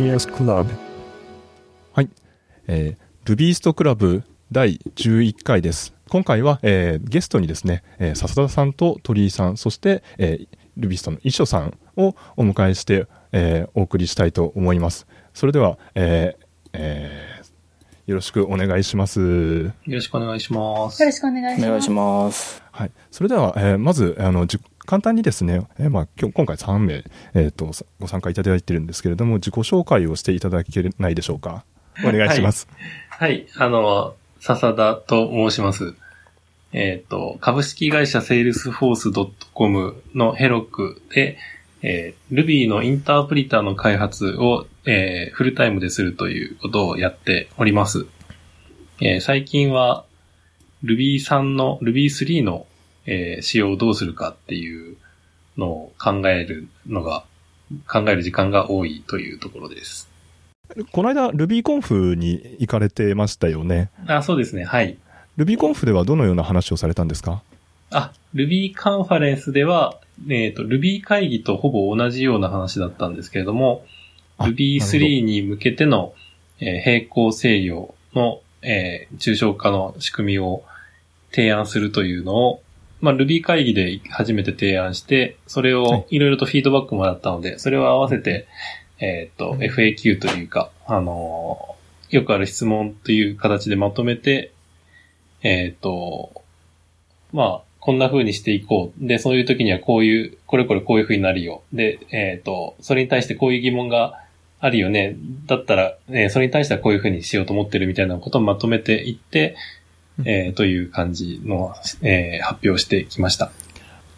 Rubyist Club はい、えー、ルビーストクラブ第11回です。今回は、えーゲストにですね、えー笹田さんと鳥居さん、そして、えールビーストの衣装さんをお迎えして、えーお送りしたいと思います。それでは、えーえーよろしくお願いします。よろしくお願いします。よろしくお願いします。お願いします。はい。それでは、えーまず、あの、じ簡単にですね、えーまあ、今、回3名、えっ、と、ご参加いただいてるんですけれども、自己紹介をしていただけないでしょうか？お願いします。はい、あの、笹田と申します。えっ、と、株式会社セールスフォース .com の Heroku で、えー、Ruby のインタープリターの開発を、えーフルタイムでするということをやっております。えー最近は Ruby3 の Ruby3 の、えー仕様をどうするかっていうのを考えるのが、考える時間が多いというところです。この間、RubyConf に行かれてましたよね。あ、そうですね。はい。RubyConf ではどのような話をされたんですか？あ、Ruby カンファレンスでは、えっ、と、Ruby 会議とほぼ同じような話だったんですけれども、あ Ruby3 に向けての、えー並行制御の、えー抽象化の仕組みを提案するというのを、まあ、Ruby 会議で初めて提案して、それはいをいろいろとフィードバックもらったので、それを合わせて、えっ、と、うん FAQ というか、あのーよくある質問という形でまとめて、えっ、と、まあ、こんな風にしていこう。で、そういう時にはこういう、これこれこういう風になるよ。で、えっ、と、それに対してこういう疑問があるよね。だったら、えーそれに対してはこういう風にしようと思ってるみたいなことをまとめていって、えーという感じの、えー発表してきました。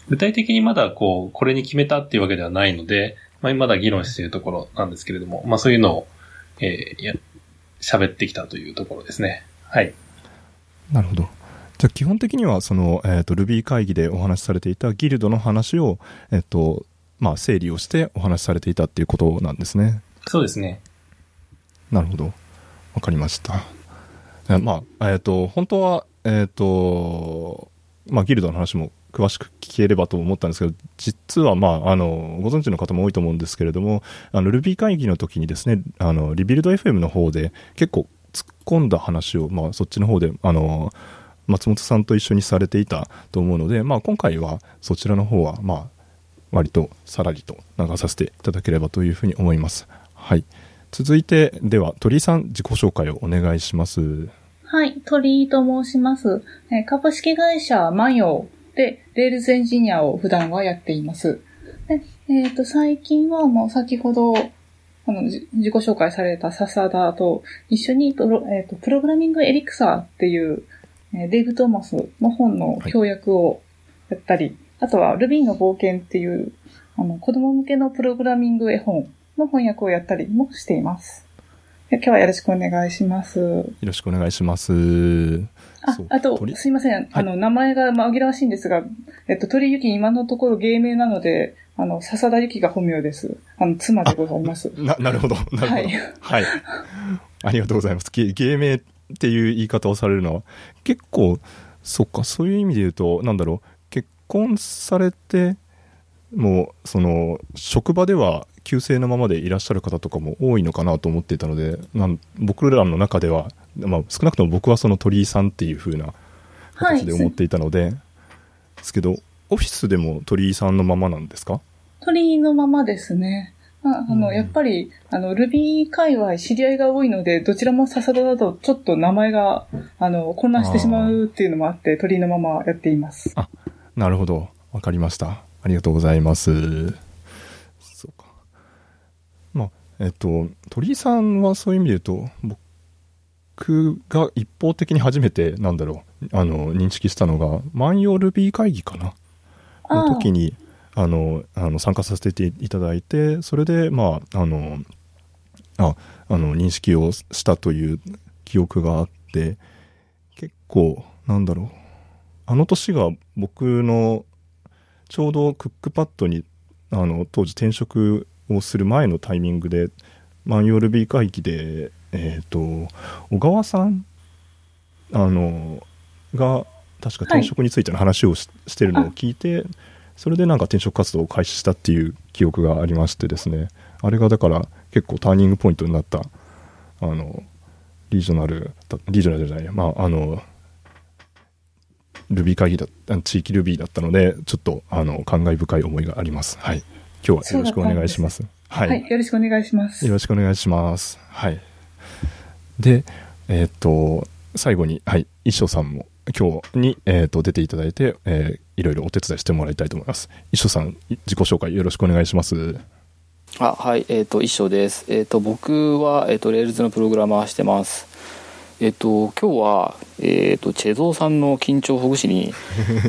具体的にまだこう、これに決めたっていうわけではないので、まあ、まだ議論しているところなんですけれども、まあそういうのを、えーや、喋ってきたというところですね。はい。なるほど。じゃあ基本的には、その、えっ、と、Ruby 会議でお話しされていたギルドの話を、えっ、と、まあ、整理をしてお話しされていたっていうことなんですね。そうですね。なるほど。わかりました。まあ、えっ、と、本当は、えっ、と、まあ、ギルドの話も詳しく聞ければと思ったんですけど、実は、まあ、あの、ご存知の方も多いと思うんですけれども、あの、Ruby 会議の時にですね、あの、リビルド FM の方で結構突っ込んだ話を、まあ、そっちの方で、あの、松本さんと一緒にされていたと思うので、まあ、今回はそちらの方は、まあ、割とさらりと流させていただければというふうに思います。はい。続いて、では、鳥居さん、自己紹介をお願いします。はい、鳥居と申します。え株式会社マヨで、 Rails エンジニアを普段はやっています。えっ、と、最近はもう先ほど、あの、自己紹介された笹田と一緒にプロ、えーと、プログラミングエリクサーっていう、えデイブ・トーマスの本の共訳をやったり、あとは Ruby の冒険っていう、あの、子供向けのプログラミング絵本の翻訳をやったりもしています。で今日はよろしくお願いします。よろしくお願いします。ああと鳥、すいません。あの、名前が紛らわしいんですが、えっと、鳥ゆき今のところ芸名なので、あの、笹田ゆきが本名です。あの、妻でございます。な、なるほど。なるほど。ははいい。ありがとうございます。芸芸名っていう言い方をされるのは、結構、そっか、そういう意味で言うと、なんだろう、結婚されて、もう、その、職場では、旧姓のままでいらっしゃる方とかも多いのかなと思っていたので、なん僕らの中では、まあ、少なくとも僕はその鳥居さんっていう風な形で思っていたので、ですけど、オフィスでも鳥居さんのままなんですか？鳥のままですね。ああの、うんやっぱり、あの、ルビー界隈知り合いが多いので、どちらも笹田だとちょっと名前が、あの、混乱してしまうっていうのもあって、鳥のままやっています。なるほど。わかりました。ありがとうございます。えっと、鳥居さんはそういう意味で言うと、僕が一方的に初めて、なんだろう、あの、認識したのが、万葉ルビー会議かな？のあ時に、あの、あの、参加させていただいて、それで、まあ、あの、あ、あの、認識をしたという記憶があって、結構、なんだろう、あの年が僕のちょうどクックパッドにあの当時転職をする前のタイミングでマンヨール B 会議でえっ、と小川さんあのが確か転職についての話をし,、してるのを聞いてそれでなんか転職活動を開始したっていう記憶がありましてですねあれがだから結構ターニングポイントになった、あの、リージョナルだ、リージョナルじゃないや、まあ、あの、Ruby 会議だあ地域 Ruby だったので、ちょっと、あの、感慨深い思いがあります。はい。今日はよろしくお願いします。ははい、よろしくお願いします。よろしくお願いします。はい。で、えーっと、最後に、はい、一生さんも今日に、えーっと、出ていただいて、えーいろいろお手伝いしてもらいたいと思います。一生さん、い自己紹介よろしくお願いします？あはい、えっ、と、一緒です。えっ、と、僕は、えっ、と、 Rails のプログラマーしてます。えっ、と、今日は、えっ、と、チェゾーさんの緊張ほぐしに、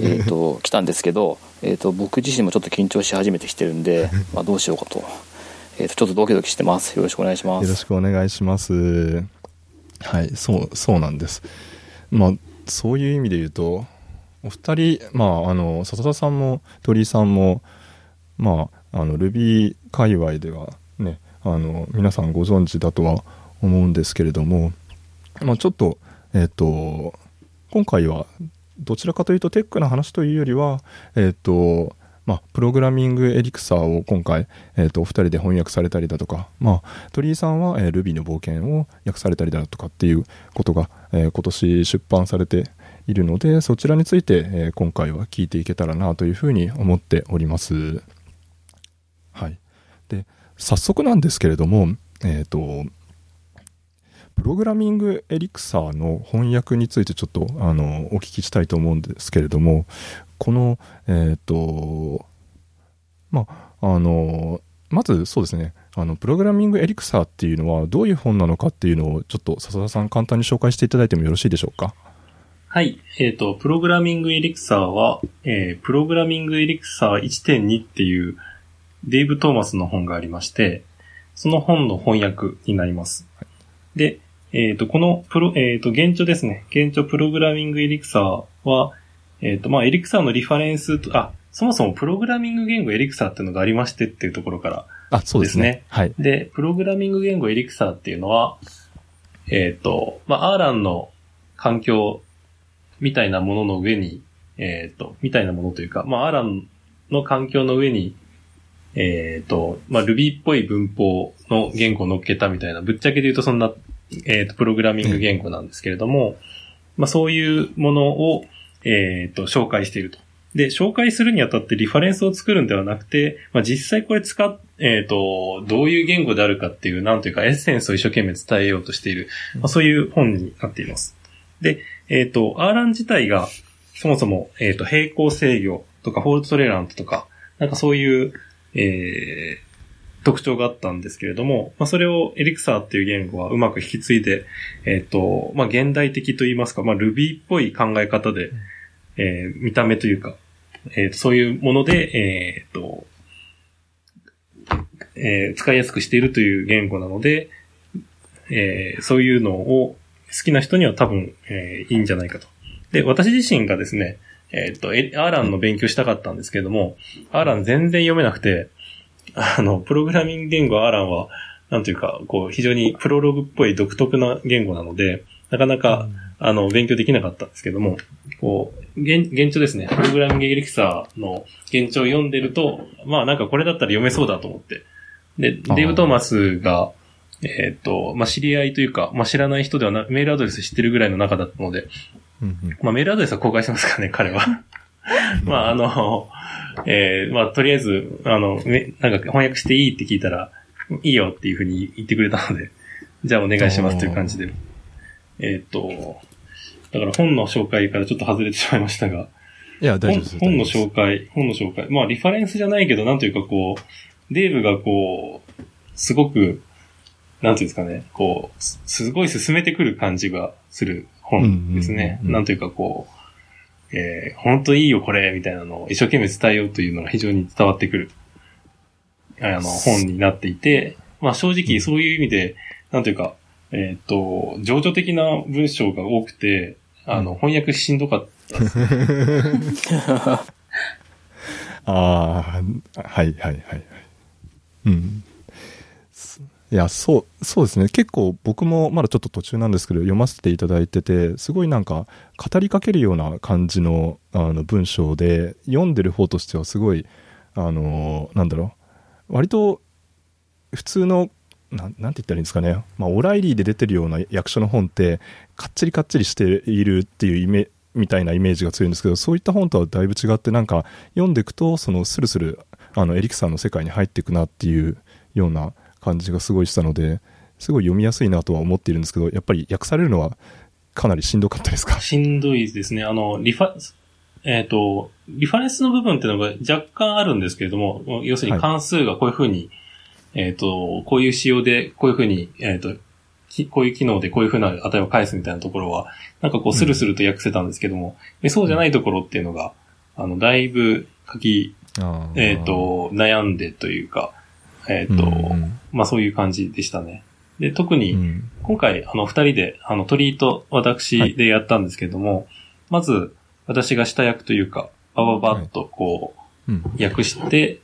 えっと、来たんですけど、えっ、と、僕自身もちょっと緊張し始めてきてるんで、まあ、どうしようかと。えっ、と、ちょっとドキドキしてます。よろしくお願いします。よろしくお願いします。はい、そう、そうなんです。まあ、そういう意味で言うと、お二人、まあ、あの、笹田さんも鳥居さんも、まあ、あの、Ruby 界隈ではね、あの、皆さんご存知だとは思うんですけれども、まあ、ちょっと、えっ、と、今回は、どちらかというとテックな話というよりは、えっ、と、まあ、プログラミングエリクサーを今回、えっ、と、お二人で翻訳されたりだとか、まあ、鳥居さんは、えー、Ruby の冒険を訳されたりだとかっていうことが、えー今年出版されているので、そちらについて、えー今回は聞いていけたらなというふうに思っております。はい。で、早速なんですけれども、えっ、と、プログラミングエリクサーの翻訳についてちょっとあのお聞きしたいと思うんですけれども、この、えっ、と、まあ、の、まずそうですね、あの、プログラミングエリクサーっていうのはどういう本なのかっていうのをちょっと笹田さん簡単に紹介していただいてもよろしいでしょうか？はい。えっ、と、プログラミングエリクサーは、えープログラミングエリクサー1.2っていうデイブ・トーマスの本がありまして、その本の翻訳になります。で、えっ、と、このプロ、えっ、と、現状ですね。現状プログラミングエリクサーは、えっ、と、まあ、エリクサーのリファレンスと、あ、そもそもプログラミング言語エリクサーっていうのがありましてっていうところからあ、そうですね。ですねはい。で、プログラミング言語エリクサーっていうのは、えっ、と、まあ、アーランの環境みたいなものの上に、えっ、と、みたいなものというか、まあ、アーランの環境の上に、えっ、と、まあ、Ruby っぽい文法の言語を乗っけたみたいな、ぶっちゃけで言うとそんな、えっ、と、プログラミング言語なんですけれども、まあ、そういうものを、えっ、と、紹介していると。で、紹介するにあたってリファレンスを作るんではなくて、まあ、実際これ使っ、えっ、と、どういう言語であるかっていう、なんというかエッセンスを一生懸命伝えようとしている、まあ、そういう本になっています。で、えっ、と、 Erlang 自体が、そもそも、えっ、と、並行制御とか、フォールトトレラントとか、なんかそういう、えー特徴があったんですけれども、まあ、それをエリクサーっていう言語はうまく引き継いで、えっ、と、まあ、現代的と言いますか、まあ、Ruby っぽい考え方で、えー見た目というか、えーとそういうもので、えっ、と、えー使いやすくしているという言語なので、えーそういうのを好きな人には多分、えーいいんじゃないかと。で、私自身がですね、えっ、と、えアーランの勉強したかったんですけれども、アーラン全然読めなくて、あの、プログラミング言語アーランは、なんというか、こう、非常にプロログっぽい独特な言語なので、なかなか、あの、勉強できなかったんですけども、こう、現、現状ですね、プログラミングエリクサーの現状を読んでると、まあなんかこれだったら読めそうだと思って。で、デイブ・トーマスが、えーっと、まあ知り合いというか、まあ知らない人ではな、メールアドレス知ってるぐらいの中だったので、うんうんまあメールアドレスは公開してますからね、彼は。まああの、えーまあとりあえず、あの、めなんか翻訳していいって聞いたら、いいよっていうふうに言ってくれたので、じゃあお願いしますという感じで。えーっと、だから本の紹介からちょっと外れてしまいましたが、いや、大丈本夫です。本の紹介、本の紹介。まあ、リファレンスじゃないけど、なんというかこう、デーブがこう、すごく、なんていうんですかね、こう、すすごい進めてくる感じがする本ですね。うんうんうんうんなんというかこう、えー、本当いいよこれ、みたいなのを一生懸命伝えようというのが非常に伝わってくる、あの、本になっていて、まあ正直そういう意味で、なんというか、えっ、と、情緒的な文章が多くて、あの、翻訳しんどかったです ああ、はいはいはいはい。うん。いや、そう、そうですね。結構僕もまだちょっと途中なんですけど、読ませていただいてて、すごいなんか語りかけるような感じのあの文章で、読んでる方としてはすごい、あの、なんだろう、割と普通の、な、なんて言ったらいいんですかね。まあ、オライリーで出てるような役所の本って、かっちりかっちりしているっていうイメみたいなイメージが強いんですけど、そういった本とはだいぶ違って、なんか、読んでいくと、その、スルスル、あの、エリクさんの世界に入っていくなっていうような感じがすごいしたので、すごい読みやすいなとは思っているんですけど、やっぱり訳されるのはかなりしんどかったですか？しんどいですね。あの、リファ、えっ、と、リファレンスの部分っていうのが若干あるんですけれども、要するに関数がこういうふうに、えっ、と、こういう仕様で、こういうふうに、えっ、と、きこういう機能でこういうふうな値を返すみたいなところは、なんかこうスルスルと訳せたんですけども、でそうじゃないところっていうのが、あの、だいぶ書き、えっ、と、悩んでというか、えっ、と、うん。まあそういう感じでしたね。で、特に、うん。今回、あの、二人で、あの、鳥居と私でやったんですけども、まず、私が下役というか、バババッとこうん。う、訳して、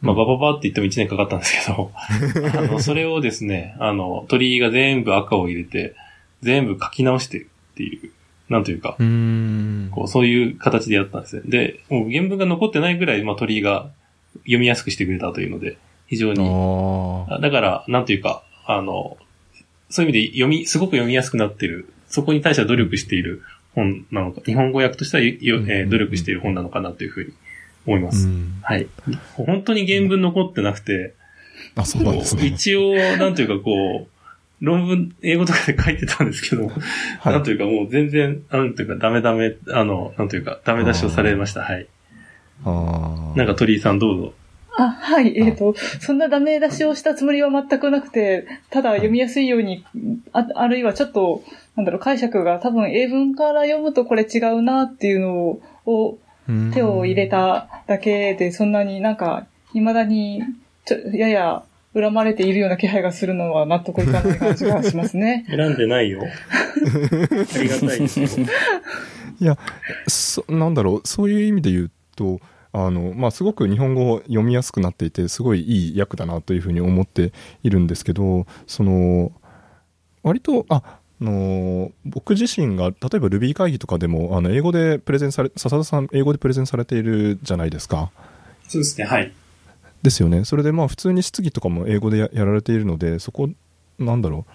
まあ、バババって言っても1年かかったんですけど、あの、それをですね、あの、鳥居が全部赤を入れて、全部書き直してっていう、なんというか、うこう、そういう形でやったんですね。で、もう原文が残ってないぐらい、まあ、鳥居が読みやすくしてくれたというので、非常にあだから、なんていうか、あの、そういう意味で読み、すごく読みやすくなってる、そこに対しては努力している本なのか、日本語訳としてはえー努力している本なのかなというふうに思いまあ、す。うんはい。本当に原文残ってなくて、あ、そうなんですね。一応、なんというかこう、論文、英語とかで書いてたんですけど、はいなんというかもう全然、なんというかダメダメ、あの、なんというかダメ出しをされました。はい。ああ。なんか鳥居さんどうぞ。あ、はい、えっ、と、そんなダメ出しをしたつもりは全くなくて、ただ読みやすいように、ああるいはちょっと、なんだろう、解釈が多分英文から読むとこれ違うなっていうのを、手を入れただけで、そんなになんか、未だに、ちょ、やや恨まれているような気配がするのは納得いかない感じがしますね。選んでないよ。ありがたいですよ。いや、そなんだろう、そういう意味で言うと、あの、まあ、すごく日本語読みやすくなっていて、すごいいい訳だなというふうに思っているんですけど、その、割と、あ、あの僕自身が、例えば Ruby 会議とかでも、あの、英語でプレゼンされ、笹田さん、英語でプレゼンされているじゃないですか。そうですね、はい。ですよね。それでまあ普通に質疑とかも英語でややられているので、そこ、なんだろ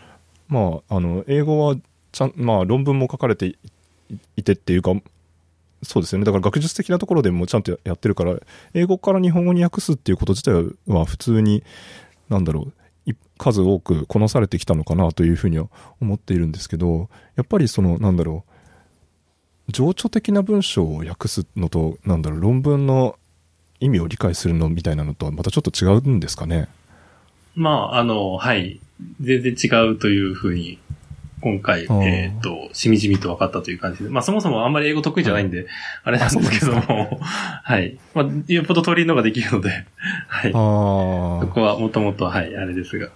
う。まあ、あの、英語はちゃん、まあ論文も書かれていいてっていうか、そうですよね。だから学術的なところでもちゃんとやってるから、英語から日本語に訳すっていうこと自体は普通に、なんだろう。数多くこなされてきたのかなというふうには思っているんですけど、やっぱりその、なんだろう。情緒的な文章を訳すのと、なんだろう、論文の意味を理解するのみたいなのとはまたちょっと違うんですかね。まあ、あの、はい。全然違うというふうに、今回、えっ、と、しみじみと分かったという感じで。まあ、そもそもあんまり英語得意じゃないんで、あれなんですけども、はい。まあ、よっぽど取りのができるので、はい。そあこはもともと、はい、あれですが。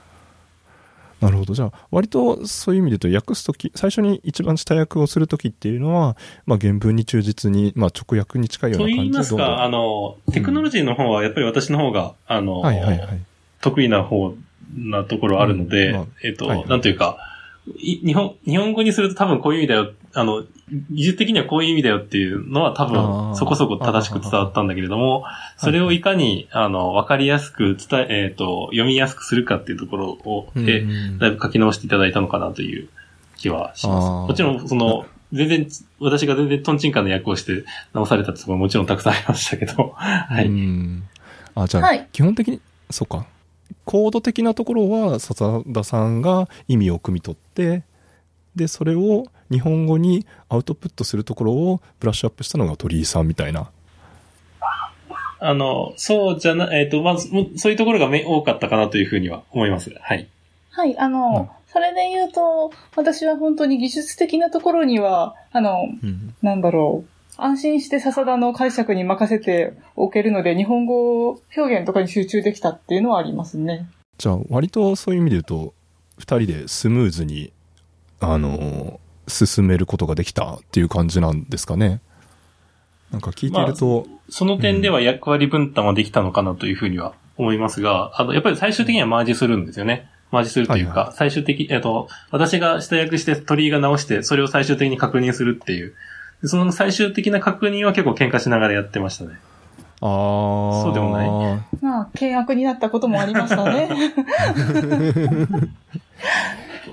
あ、なるほど。じゃあ、割とそういう意味で言うと、訳すとき、最初に一番下訳をするときっていうのは、まあ原文に忠実に、まあ直訳に近いようと言いな感じでますか、どんどんあの、テクノロジーの方は、やっぱり私の方が、あの、はいはいはい。得意な方なところあるので、うんまあえっ、と、はいはいなんというか、い日本、日本語にすると多分こういう意味だよ、あの、技術的にはこういう意味だよっていうのは多あ分ー。そこそこ正しく伝わったんだけれども、それをいかに、あの、わかりやすく伝え、えっ、と、読みやすくするかっていうところを、で、うんだいぶ書き直していただいたのかなという気はします。もちろん、その、全然、私が全然トンチンカンの役をして直されたってところももちろんたくさんありましたけど、はい。うん。あ、じゃあ、はい。基本的に、そうか。コード的なところは、笹田さんが意味を汲み取って、で、それを日本語にアウトプットするところをブラッシュアップしたのが鳥居さんみたいな。あの、そうじゃな、えっ、と、まず、もそういうところがめ多かったかなというふうには思います。はい。はい、あの、うんそれで言うと、私は本当に技術的なところには、あの、うん。なんだろう。安心して笹田の解釈に任せておけるので、日本語表現とかに集中できたっていうのはありますね。じゃあ、割とそういう意味で言うと、二人でスムーズに、あの、進めることができたっていう感じなんですかね。なんか聞いていると、その点では役割分担はできたのかなというふうには思いますが、あの、やっぱり最終的にはマージするんですよね。マージするというか、はいは最終的、えっ、と、私が下訳して鳥居が直して、それを最終的に確認するっていう。でその最終的な確認は結構喧嘩しながらやってましたね。ああ。そうでもないまあ、契約になったこともありましたね。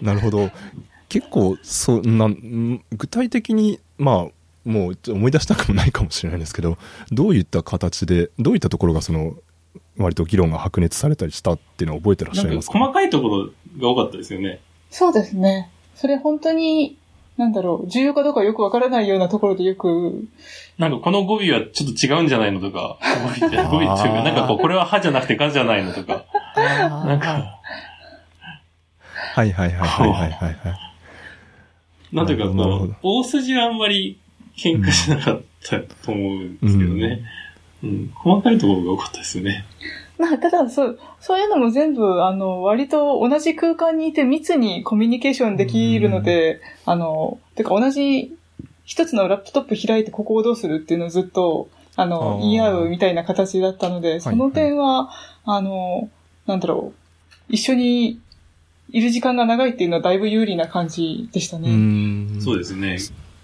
なるほど。結構、そう、な具体的に、まあ、もうちょっと思い出したくもないかもしれないですけど、どういった形で、どういったところがその、割と議論が白熱されたりしたっていうのを覚えてらっしゃいますか細かいところが多かったですよね。そうですね。それ本当に、なんだろう、重要かどうかよくわからないようなところでよく、なんかこの語尾はちょっと違うんじゃないのとか、語尾って、語尾っていうか、なんかこう、これは歯じゃなくてガじゃないのとか、なんか、はいはいはいはいはいはいはい。なんていうか、こう、大筋はあんまり喧嘩しなかったと思うんですけどね。うん、細かいところが多かったですよね。まあ、ただ、そう、そういうのも全部、あの、割と同じ空間にいて密にコミュニケーションできるので、あの、てか同じ一つのラップトップ開いてここをどうするっていうのをずっと、あの言い合うみたいな形だったので、その点は、あの、なんだろう、一緒にいる時間が長いっていうのはだいぶ有利な感じでしたうね。ーん。そうですね。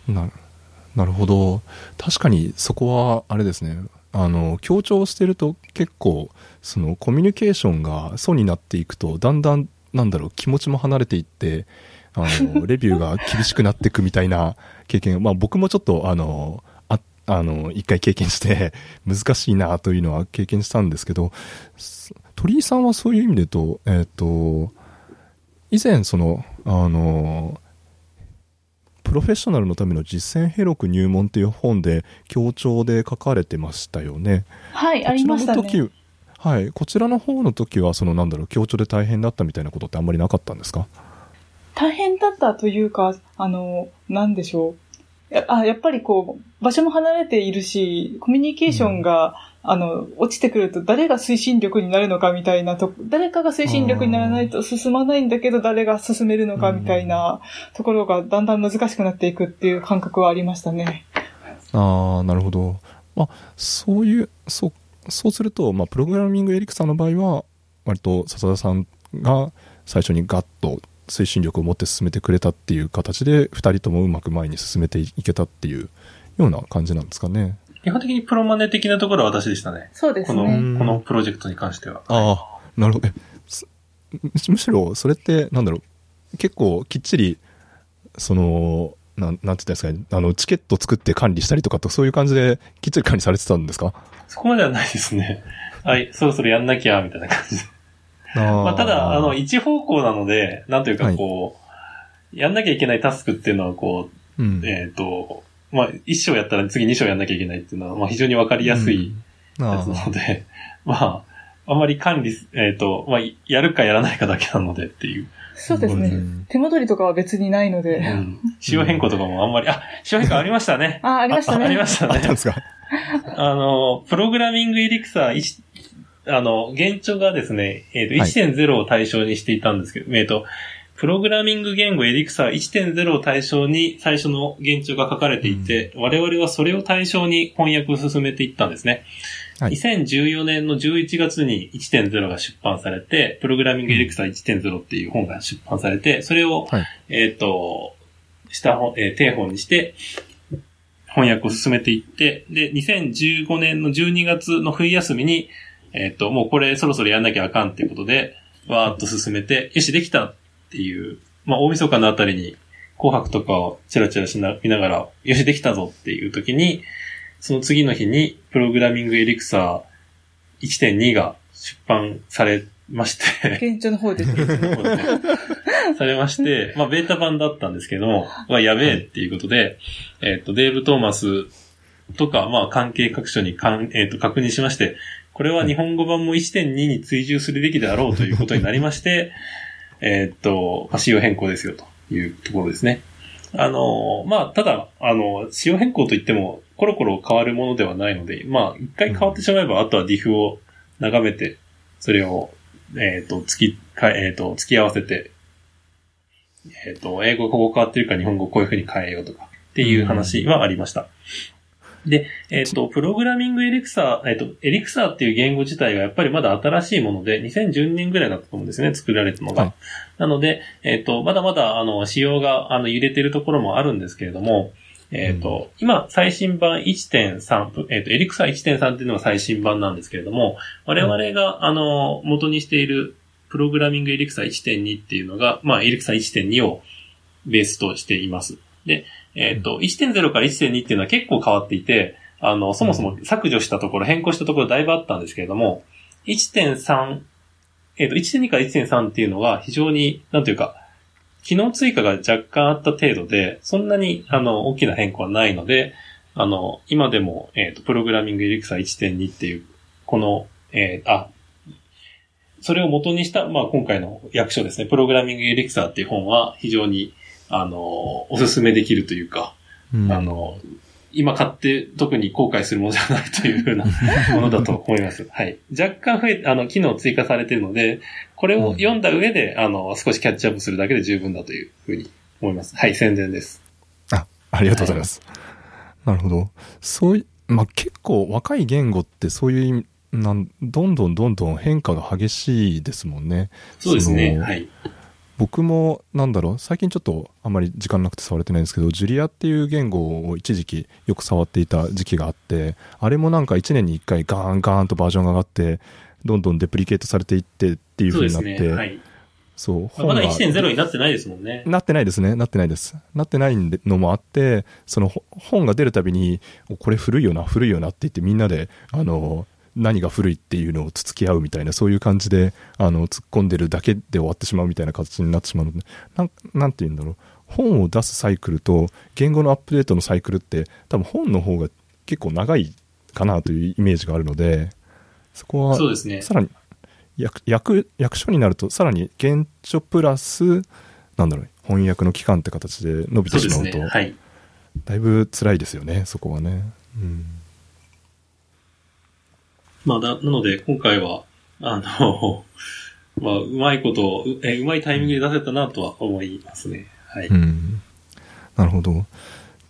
ななるほど。確かにそこは、あれですね。あの、強調してると結構、そのコミュニケーションが素になっていくと、だんだん、なんだろう、気持ちも離れていって、あの、レビューが厳しくなっていくみたいな経験、まあ僕もちょっと、あの、ああの、一回経験して、難しいなというのは経験したんですけど、す鳥居さんはそういう意味で言うと、えっ、と、以前その、あの、プロフェッショナルのための実践ヘロク入門っていう本で強調で書かれてましたよね。はい、ありましたこちらのね。時、はい、こちらの方の時はそのなんだろう強調で大変だったみたいなことってあんまりなかったんですか？大変だったというか、あの、なんでしょう。やあやっぱりこう、場所も離れているし、コミュニケーションが、あの、落ちてくると誰が推進力になるのかみたいなと、誰かが推進力にならないと進まないんだけど、誰が進めるのかみたいなところがだんだん難しくなっていくっていう感覚はありましたね。ああなるほど。まあそういうそうそうすると、まあ、プログラミングエリクさんの場合は割と笹田さんが最初にガッと推進力を持って進めてくれたっていう形で2人ともうまく前に進めていけたっていうような感じなんですかね。基本的にプロマネ的なところは私でしたね。そうですこの、ね。このプロジェクトに関しては。ああ、なるほど。むむしろ、それって、なんだろう、結構きっちり、その、なん、なんて言ったんですかね、あの、チケット作って管理したりとかと、そういう感じで、きっちり管理されてたんですか？そこまではないですね。はい、そろそろやんなきゃ、みたいな感じまあ、ただ、あの、はい、一方向なので、なんというかこう、やんなきゃいけないタスクっていうのは、こうんう、えっ、と、まあ、一章やったら次二章やんなきゃいけないっていうのは、まあ、非常にわかりやすいやつあなので、まあ、あんまり管理す、えっ、と、まあ、やるかやらないかだけなのでっていう。そうですねうん。手戻りとかは別にないのうで。ん。仕様変更とかもあんまり、あ、仕様変更ありましたね。あ、ありましたね。あありましたねあったんで。すか？あの、プログラミングエリクサー一、あの、現状がですね、えっ、と、はい。1.0を対象にしていたんですけど、えっ、と、プログラミング言語エリクサー1.0を対象に最初の現状が書かれていて、我々はそれを対象に翻訳を進めていったんですね。はい。2014年の11月に1.0が出版されて、プログラミングエリクサー1.0っていう本が出版されて、それを、はい。えっ、と、下本、えー定本にして、翻訳を進めていって、で、2015年の12月の冬休みに、えっ、と、もうこれそろそろやんなきゃあかんっていうことで、わーっと進めて、よし、できたっていう、まあ、大晦日のあたりに、紅白とかをチラチラしな、見ながら、よし、できたぞっていう時に、その次の日に、プログラミングエリクサー1.2が出版されまして、現状の方で。されまして、まあ、ベータ版だったんですけども、まあ、やべえっていうことで、えっ、と、デーブ・トーマスとか、まあ、関係各所にかん、えっ、と、確認しまして、これは日本語版も1.2に追従するべきであろうということになりまして、えっと、まあ仕様変更ですよというところですね。あの、まあ、ただ、あの、仕様変更といっても、コロコロ変わるものではないので、まあ、一回変わってしまえば、あとは diff を眺めて、それを、えっ、と、付き、かえっ、と、付き合わせて、えっ、と、英語ここ変わってるから日本語こういう風に変えようとか、っていう話はありました。で、えっ、と、プログラミングエリクサー、えっ、と、エリクサーっていう言語自体がやっぱりまだ新しいもので、2012年ぐらいだったと思うんですね、作られたのが。はいなので、えっ、と、まだまだ、あの、仕様が、あの、揺れてるところもあるんですけれども、えっ、と、今、最新版1.3、えっ、と、エリクサ1.3っていうのが最新版なんですけれども、我々が、あの、元にしているプログラミングエリクサ1.2っていうのが、まあ、エリクサ1.2をベースとしています。で、えっ、と、1.0から1.2っていうのは結構変わっていて、あの、そもそも削除したところ、変更したところだいぶあったんですけれども、1.3、えっ、と、1.2から1.3っていうのは非常に、なんというか、機能追加が若干あった程度で、そんなに、あの、大きな変更はないので、あの、今でも、えっ、と、プログラミングエリクサ1.2っていう、この、えーあ、それを元にした、まあ、今回の役所ですね、プログラミングエリクサーっていう本は非常に、あの、おすすめできるというか、うんあの、今買って特に後悔するものじゃないというふうな ものだと思います。はい。若干増え、あの、機能追加されているので、これを読んだ上で、あの、少しキャッチアップするだけで十分だというふうに思います。はい、宣伝です。あ、ありがとうございます。なるほど。そういまあ、結構若い言語ってそういう意味、なんどんどんどんどん変化が激しいですもんね。そうですね。はい。僕も、なんだろう、最近ちょっとあんまり時間なくて触れてないんですけど、ジュリアっていう言語を一時期よく触っていた時期があって、あれもなんか1年に1回ガーンガーンとバージョンが上がって、どんどんデプリケートされていってっていうそう風になって、ですね。はい。そう、まだ本が1.0になってないですもんね。なってないですね。なってないです。なってないのもあって、そのほ本が出るたびに、おこれ古いよな、古いよなって言ってみんなで、あの、何が古いっていうのをつつき合うみたいな、そういう感じで、あの、突っ込んでるだけで終わってしまうみたいな形になってしまうので、なん、なんて言うんだろう。本を出すサイクルと、言語のアップデートのサイクルって、多分本の方が結構長いかなというイメージがあるので、そこは。さらに役役役所になるとさらに原著プラスなんだろう翻訳の期間って形で伸び。てしまうとはい。だいぶ辛いですよねそこはね、うん、まあ、な、なので、今回は、あの、まあ、うまいこと、うえ、うまいタイミングで出せたなとは思いますね。はい。うん、なるほど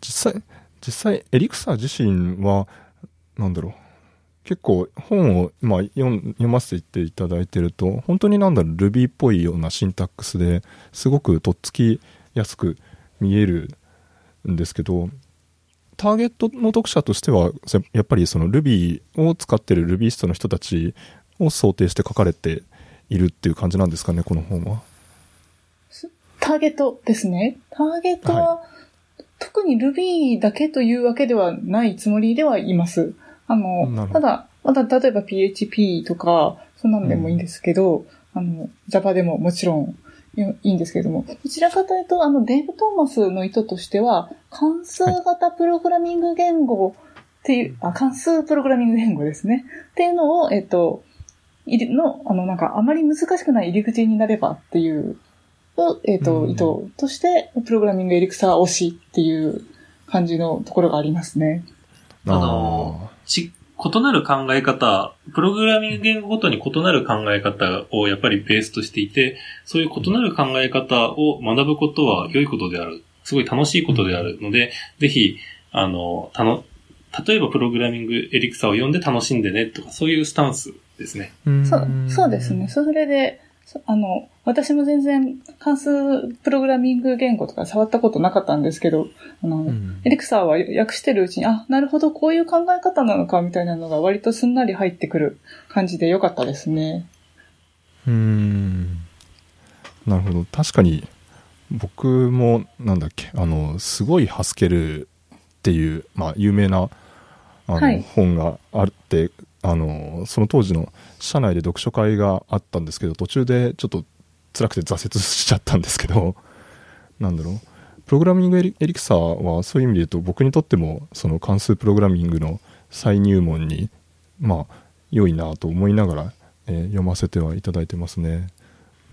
実際実際エリクサー自身はなんだろう結構本を今読ん読ませていただいてると本当になんだろう Ruby っぽいようなシンタックスですごくとっつきやすく見えるんですけどターゲットの読者としてはせやっぱりその Ruby を使ってる Rubyist の人たちを想定して書かれているっていう感じなんですかねこの本は。ターゲットですね。ターゲットは、特に Ruby だけというわけではないつもりではいます。あのただ、まだ例えば PHP とか、そんなんでもいいんですけど、あの、Java でももちろんいいんですけれども、どちらかというと、あの、デイブ・トーマスの意図としては、関数型プログラミング言語っていう、あ、関数プログラミング言語ですね。っていうのを、えっと、いりの、あの、なんか、あまり難しくない入り口になればっていう、をえっ、と、うん意図として、プログラミングエリクサー推しっていう感じのところがありますね。あのち、異なる考え方、プログラミング言語ごとに異なる考え方をやっぱりベースとしていて、そういう異なる考え方を学ぶことは良いことである。すごい楽しいことであるので、ぜひ、あの、たの、例えばプログラミングエリクサーを読んで楽しんでねとか、そういうスタンスですね。うんそう、そうですね。それで、そあの、私も全然関数プログラミング言語とか触ったことなかったんですけど、あの、うん。エリクサーは訳してるうちに、あ、なるほど、こういう考え方なのか、みたいなのが割とすんなり入ってくる感じでよかったですね。うーん。なるほど。確かに僕もなんだっけあのすごいハスケルっていう、まあ、有名なあの、はい。本があってあのその当時の社内で読書会があったんですけど途中でちょっと辛くて挫折しちゃったんですけど なんだろうプログラミングエリクサーはそういう意味で言うと僕にとってもその関数プログラミングの再入門にまあ良いなと思いながら、えー読ませてはいただいてますね。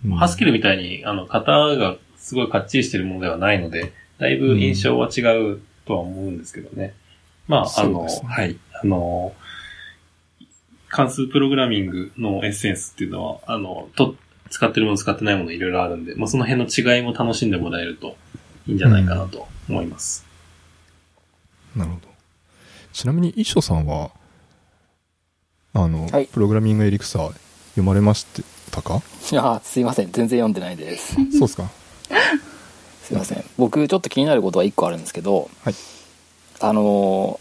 うんハスキルみたいに、あの、型がすごいかっちりしてるものではないので、だいぶ印象は違うとは思うんですけどね。まあ、あの、ねはい。あの、関数プログラミングのエッセンスっていうのは、あの、と、使ってるもの使ってないものいろいろあるんで、まあ、その辺の違いも楽しんでもらえるといいんじゃないかなと思います。なるほど。ちなみに、一緒さんは、あの、はい。プログラミングエリクサー読まれましたか？いやすいません。全然読んでないです。そうですか。すいません。僕ちょっと気になることは1個あるんですけど、はい。あの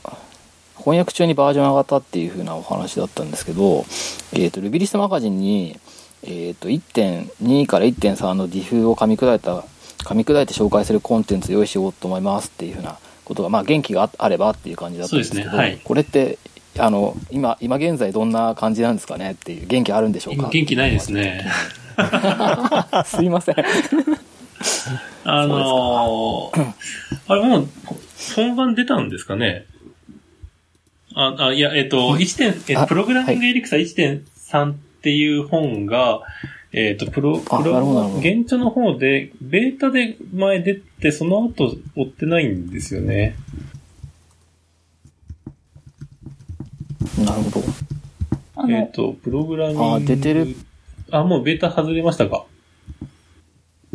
翻訳中にバージョン上がったっていう風なお話だったんですけど、えー、とルビリストマガジンに、えー、と1.2から1.3の diff を噛み砕いた噛み砕いて紹介するコンテンツ用意しようと思いますっていう風なことが、まあ、元気があればっていう感じだったんですけどねはい。これってあの今今現在どんな感じなんですかねっていう元気あるんでしょうか？元気ないですね。すいません。あのー、あれもう、本番出たんですかね？あ、あ、いや、えっ、と、1点、えっとあプログラミングエリクサ1.3っていう本が、えっ、と、プロ、プあなるほどなるほどロ、現状の方で、ベータで前出て、その後追ってないんですよね。なるほどえっ、と、プログラミング。あ出てる？あ、もうベータ外れましたか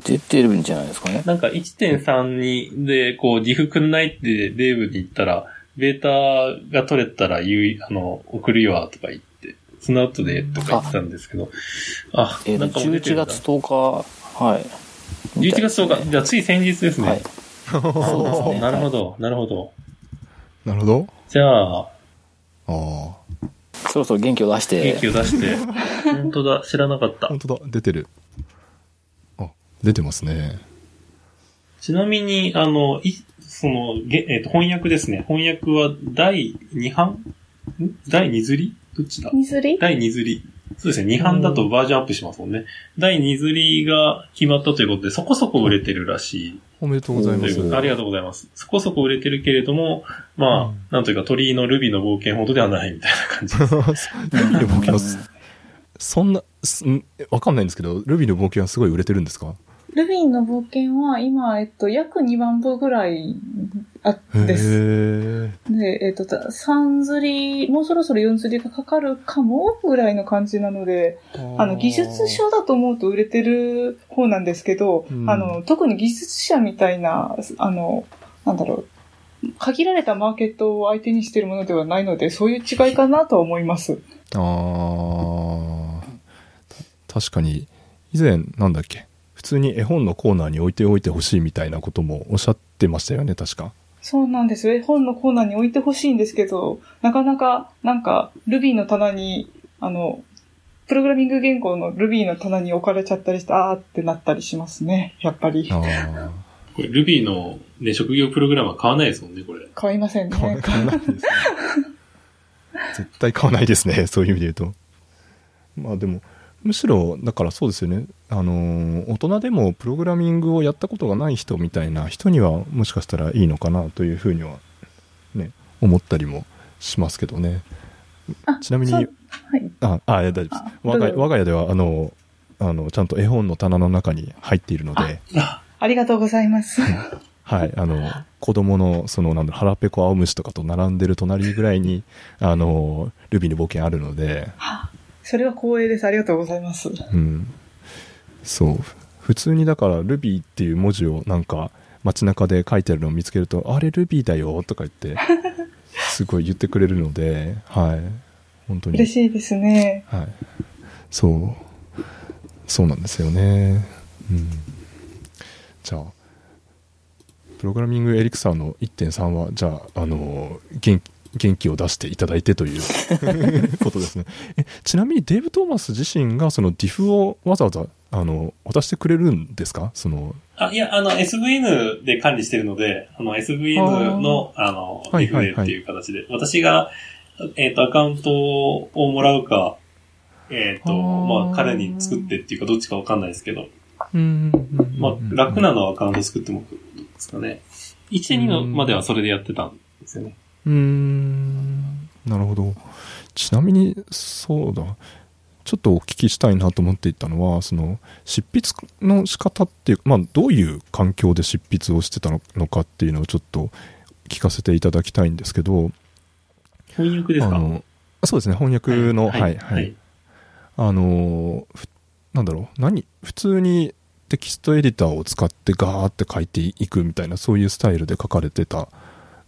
出てるんじゃないですかねなんか1.3に、で、こう、diff くんないってデーブに言ったら、ベータが取れたら言う、あの、送るよとか言って、その後でとか言ってたんですけど、あ、えーとなんかもう出て11るんだ月10日はい11月10日、じゃあつい先日ですね。はいそうですねなるほど、なるほど。なるほど。じゃあ、ああ。そろそろ元気を出して元気を出して、本当だ、知らなかった本。当だ、出てる。あ、出てますね。ちなみに、あの、い、その、げえっ、と、翻訳ですね。翻訳は第2版？ん？第2釣り？どっちだ？水り？第2釣り。そうですね。2版だとバージョンアップしますもんね。第2釣りが決まったということで、そこそこ売れてるらしい。おめでとうございます。ということでありがとうございます。そこそこ売れてるけれども、まあ、うんなんというか鳥居のルビーの冒険ほどではないみたいな感じです。ルビーの冒険はす、そんな、すん？わかんないんですけど、ルビーの冒険はすごい売れてるんですか？ルビーの冒険は今、えっと、約2万部ぐらいあへです。え。で、えっと、3釣り、もうそろそろ4釣りがかかるかもぐらいの感じなので、あの、技術書だと思うと売れてる方なんですけど、うんあの、特に技術者みたいな、あの、なんだろう、限られたマーケットを相手にしているものではないので、そういう違いかなとは思います。ああ。た確かに、以前、なんだっけ？普通に絵本のコーナーに置いておいてほしいみたいなこともおっしゃってましたよね、確か。そうなんですよ。絵本のコーナーに置いてほしいんですけど、なかなか、なんか、ルビーの棚に、あの、プログラミング言語のルビーの棚に置かれちゃったりして、あーってなったりしますね。やっぱり。ああ。これ、ルビーの、ね、職業プログラマー買わないですもんね、これ。買いませんね。買わ買わないですね。絶対買わないですね、そういう意味で言うと。まあでも、むしろ、だからそうですよね。あのー大人でもプログラミングをやったことがない人みたいな人には、もしかしたらいいのかなというふうには、ね、思ったりもしますけどね。あちなみにはい。あ、あ、いや大丈夫ですあ。我が我が家では、あの、あの、ちゃんと絵本の棚の中に入っているので、ありがとうございます。はい、あの、子供の、その、なんだろう、腹ペコ青虫とかと並んでる隣ぐらいに、あの、ルビーの冒険あるので、それは光栄です。ありがとうございます。うん。そう。普通にだから、ルビーっていう文字をなんか、街中で書いてあるのを見つけると、あれルビーだよとか言って、すごい言ってくれるので、はい。本当に。嬉しいですね。はい。そう。そうなんですよね。うん。じゃあ、プログラミングエリクサーの1.3は、じゃあ、あの、元気、元気を出していただいてという。ことですね。え、ちなみにデーブ・トーマス自身がその diff をわざわざ、あの、渡してくれるんですか？その、あ、いや、あの、SVN で管理してるので、あの、SVN の、あの、はいはいはい。FL っていう形で、私が、えっ、と、アカウントをもらうか、えっ、と、あー。まあ、彼に作ってっていうか、どっちかわかんないですけど、うんまあ、楽なのはアカウント作ってもですかね。1.2のまではそれでやってたんですよね。うーんなるほど。ちなみに、そうだ。ちょっとお聞きしたいなと思っていたのは、その、執筆の仕方っていう、まあ、どういう環境で執筆をしてたのかっていうのをちょっと聞かせていただきたいんですけど、翻訳ですか？あの、そうですね、翻訳の、はい、はい。はい。あの、ふなんだろう、何、普通にテキストエディターを使ってガーって書いていくみたいな、そういうスタイルで書かれてた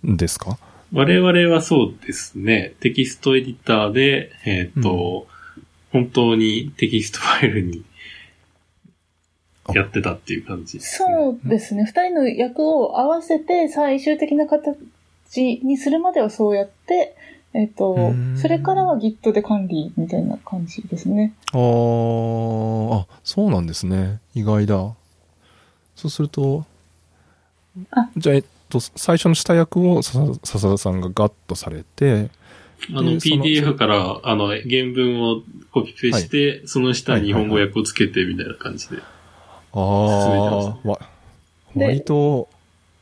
んですか？我々はそうですね、テキストエディターで、えっ、と、本当にテキストファイルにやってたっていう感じです、ね。そうですね。二人の訳を合わせて最終的な形にするまではそうやって、えっ、とうーん、それからは Git で管理みたいな感じですね。あーあ、そうなんですね。意外だ。そうすると、あじゃあ、と、最初の下訳をさ笹田さんがガッとされて、あの、PDF から、あの、原文をコピペして、その下に日本語訳をつけてみたいな感じで。あ進めてますあ、わ、で割と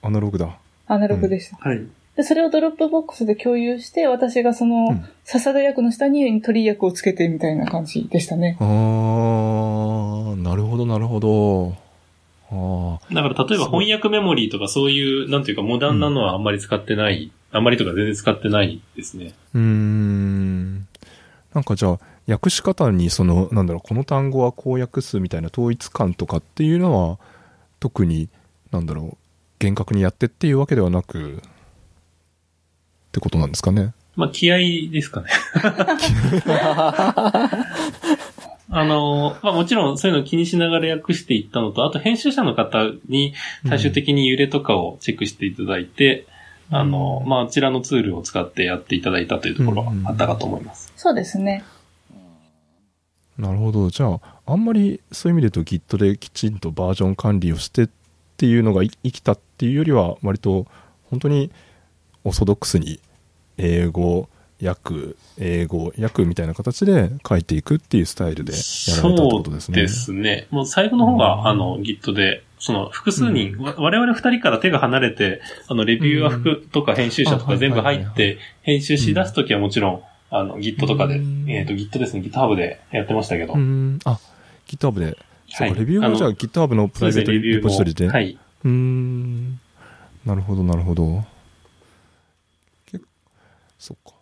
アナログだ。アナログでした。はい。で、それを Dropbox で共有して、私がその、うん笹田訳の下に鳥居訳をつけてみたいな感じでしたね。ああ、なるほど、なるほど。だから例えば翻訳メモリーとかそういう、なんていうかモダンなのはあんまり使ってない。あんまりとか全然使ってないですね。うーん。なんかじゃあ、訳し方にその、なんだろう、この単語はこう訳すみたいな統一感とかっていうのは、特に、なんだろう、厳格にやってっていうわけではなく、ってことなんですかね。まあ、気合ですかね。あの、まあもちろんそういうのを気にしながら訳していったのと、あと編集者の方に最終的に揺れとかをチェックしていただいて、うんあの、まああちらのツールを使ってやっていただいたというところはあったかと思います。そうですね。なるほど。じゃあ、あんまりそういう意味で言うと Git できちんとバージョン管理をしてっていうのがい生きたっていうよりは、割と本当にオーソドックスに英語、訳、英語、訳みたいな形で書いていくっていうスタイルでやられたってことですね。そうですね。もう最後の方が、うんあの、Git で、その、複数人、わ我々二人から手が離れて、あの、レビューアフとか編集者とか全部入って、編集し出すときはもちろん、あの、Git とかで、うんえっ、と、Git ですね、GitHub でやってましたけど。うーん。あ、GitHub で。そうか、レビューもじゃあ GitHub のプライベートリポジトリで。も。はい。うーん。なるほど、なるほど。けそっか。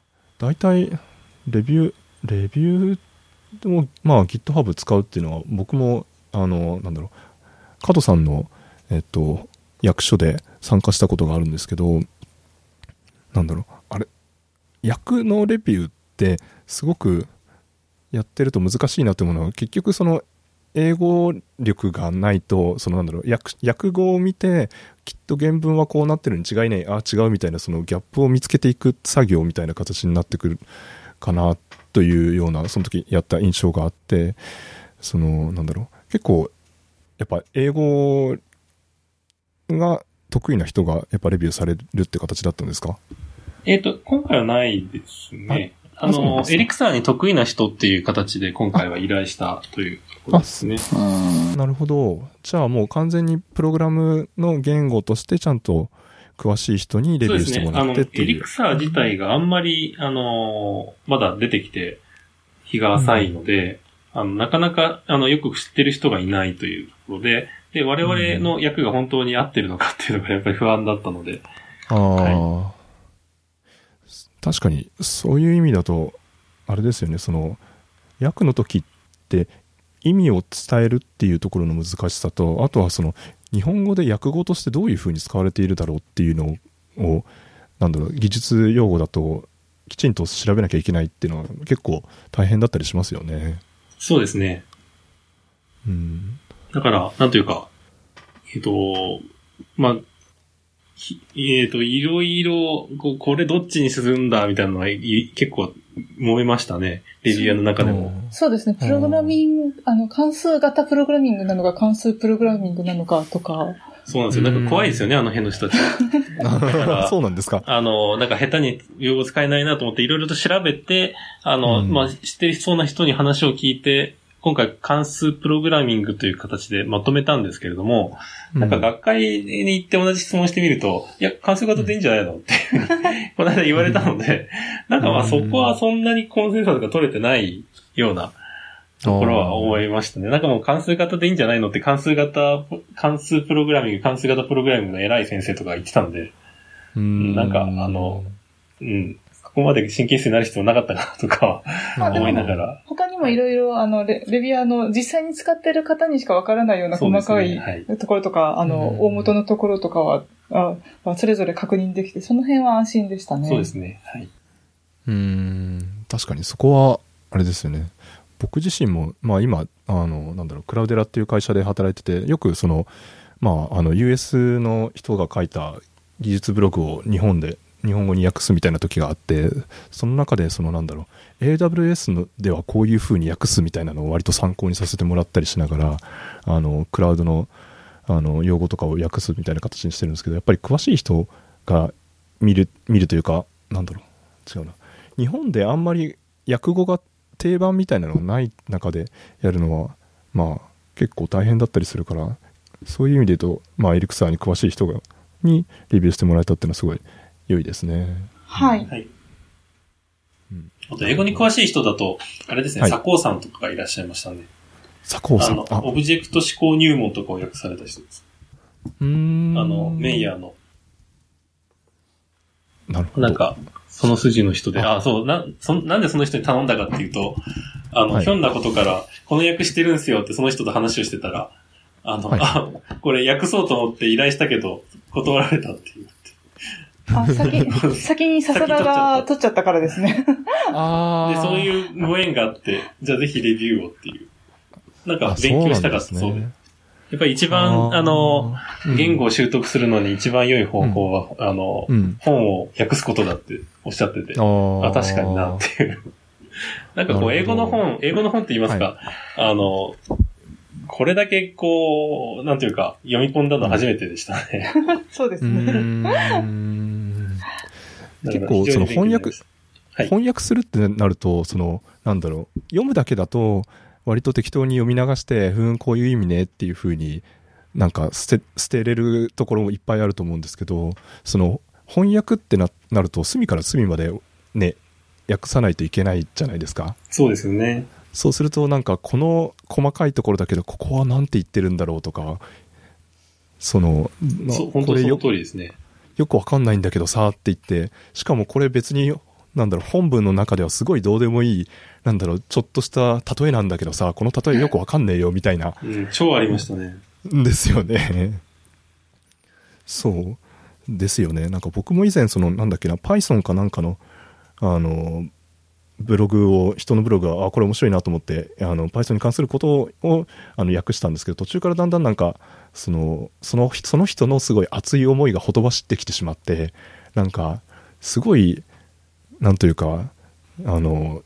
大体、レビュー、レビューでも、まあ GitHub 使うっていうのは、僕も、あの、なんだろう、加藤さんの、えっと、役所で参加したことがあるんですけど、なんだろう、あれ、役のレビューって、すごく、やってると難しいなって思うのは、結局その、英語力がないと、そのなんだろう、訳訳語を見て、きっと原文はこうなってるに違いない、ああ、違うみたいな、そのギャップを見つけていく作業みたいな形になってくるかな、というような、その時やった印象があって、その、なんだろう、結構、やっぱ英語が得意な人が、やっぱレビューされるって形だったんですか？えっ、と、今回はないですね。あの、エリクサーに得意な人っていう形で今回は依頼したというところですね。うん。なるほど。じゃあもう完全にプログラムの言語としてちゃんと詳しい人にレビューしてもあの、エらってっていう。リクサー自体があんまり、あの、まだ出てきて日が浅いので、あの、なかなか、あの、よく知ってる人がいないというところで、で、我々の役が本当に合ってるのかっていうのがやっぱり不安だったので、ああ、確かに、そういう意味だと、あれですよね、その、訳の時って、意味を伝えるっていうところの難しさと、あとはその、日本語で訳語としてどういうふうに使われているだろうっていうのを、なんだろう、技術用語だと、きちんと調べなきゃいけないっていうのは結構大変だったりしますよね。そうですね。うん。だから、なんというか、えっ、と、まあ、ひえっ、と、いろいろ、こうこれどっちに進んだみたいなのはい結構揉めましたね。レビューの中でも。そうですね。プログラミング、あの、関数型プログラミングなのか、関数プログラミングなのかとか、そうなんですよ。なんか怖いですよね、あの辺の人たち。らそうなんですか。あの、なんか下手に用語使えないなと思っていろいろと調べて、あの、うんまあ、知ってそうな人に話を聞いて、今回関数プログラミングという形でまとめたんですけれども、なんか学会に行って同じ質問してみると、いや、関数型でいいんじゃないのって この間言われたので、なんかまあそこはそんなにコンセンサスが取れてないようなところは思いましたね。なんかもう関数型でいいんじゃないのって関数型、関数プログラミング、関数型プログラミングの偉い先生とか言ってたんで、うん。なんかあの、うん、ここまで神経質になる必要なかったかなとか思いながら。他にもいろいろ、あの、レレビュアーの実際に使ってる方にしかわからないような細かいねはいところとか、あの、うん大元のところとかは、あまあそれぞれ確認できて、その辺は安心でしたね。そうですね。はい。うーん確かにそこはあれですよね僕自身も、まあ、今あのなんだろうクラウデラっていう会社で働いててよくその、まあ、あの US の人が書いた技術ブログを日本で日本語に訳すみたいな時があってその中でそのなんだろう AWS のではこういう風に訳すみたいなのを割と参考にさせてもらったりしながらあのクラウドのあの用語とかを訳すみたいな形にしてるんですけどやっぱり詳しい人が見る見るというかなんだろう違うな。日本であんまり訳語が定番みたいなのがない中でやるのはまあ結構大変だったりするからそういう意味で言うと、まあ、エリクサーに詳しい人がにレビューしてもらえたっていうのはすごい良いですね。はい。はいうん。あと、英語に詳しい人だと、あれですね、はい佐藤さんとかがいらっしゃいましたね。佐藤さんあオブジェクト思考入門とかを訳された人です。うーんあの、メイヤーの、なるほどなんか、その筋の人で、あそう、な、そんなんでその人に頼んだかっていうと、あの、はいひょんなことから、この訳してるんすよってその人と話をしてたら、あの、はいあ、これ訳そうと思って依頼したけど、断られたっていう。あ、先、先に笹田が取っちゃったからですね。あで、そういうご縁があって、じゃあぜひレビューをっていう。なんかあ勉強したかった。そうね。やっぱり一番、あの、うん。言語を習得するのに一番良い方法は、あの、うん。本を訳すことだっておっしゃってて。あ確かになっていう。なんかこう、英語の本、英語の本って言いますか、あの、これだけこう、なんていうか、読み込んだの初めてでしたね。う そうですね。結構非常に勉強になりましたはい翻訳するってなるとそのなんだろう読むだけだと割と適当に読み流してふーんこういう意味ねっていう風になんか捨て捨てれるところもいっぱいあると思うんですけどその翻訳ってななると隅から隅までね訳さないといけないじゃないですかそうですよね。そうするとなんかこの細かいところだけどここは何て言ってるんだろうとかその、まあそう、本当そのこれよ通りですね。よくわかんないんだけどさって言って、しかもこれ別に、なんだろう、本文の中ではすごいどうでもいい、なんだろう、ちょっとした例えなんだけどさ、この例えよくわかんねえよ、みたいな、うん、超ありましたね。んですよね。そう。ですよね。なんか僕も以前、その、なんだっけな、Python かなんかの、あの、ブログを、人のブログが、あ、これ面白いなと思って、あの、Python に関することを、あの、訳したんですけど、途中からだんだんなんか、その、その、その人のすごい熱い思いがほとばしってきてしまって、なんか、すごい、なんというか、あの、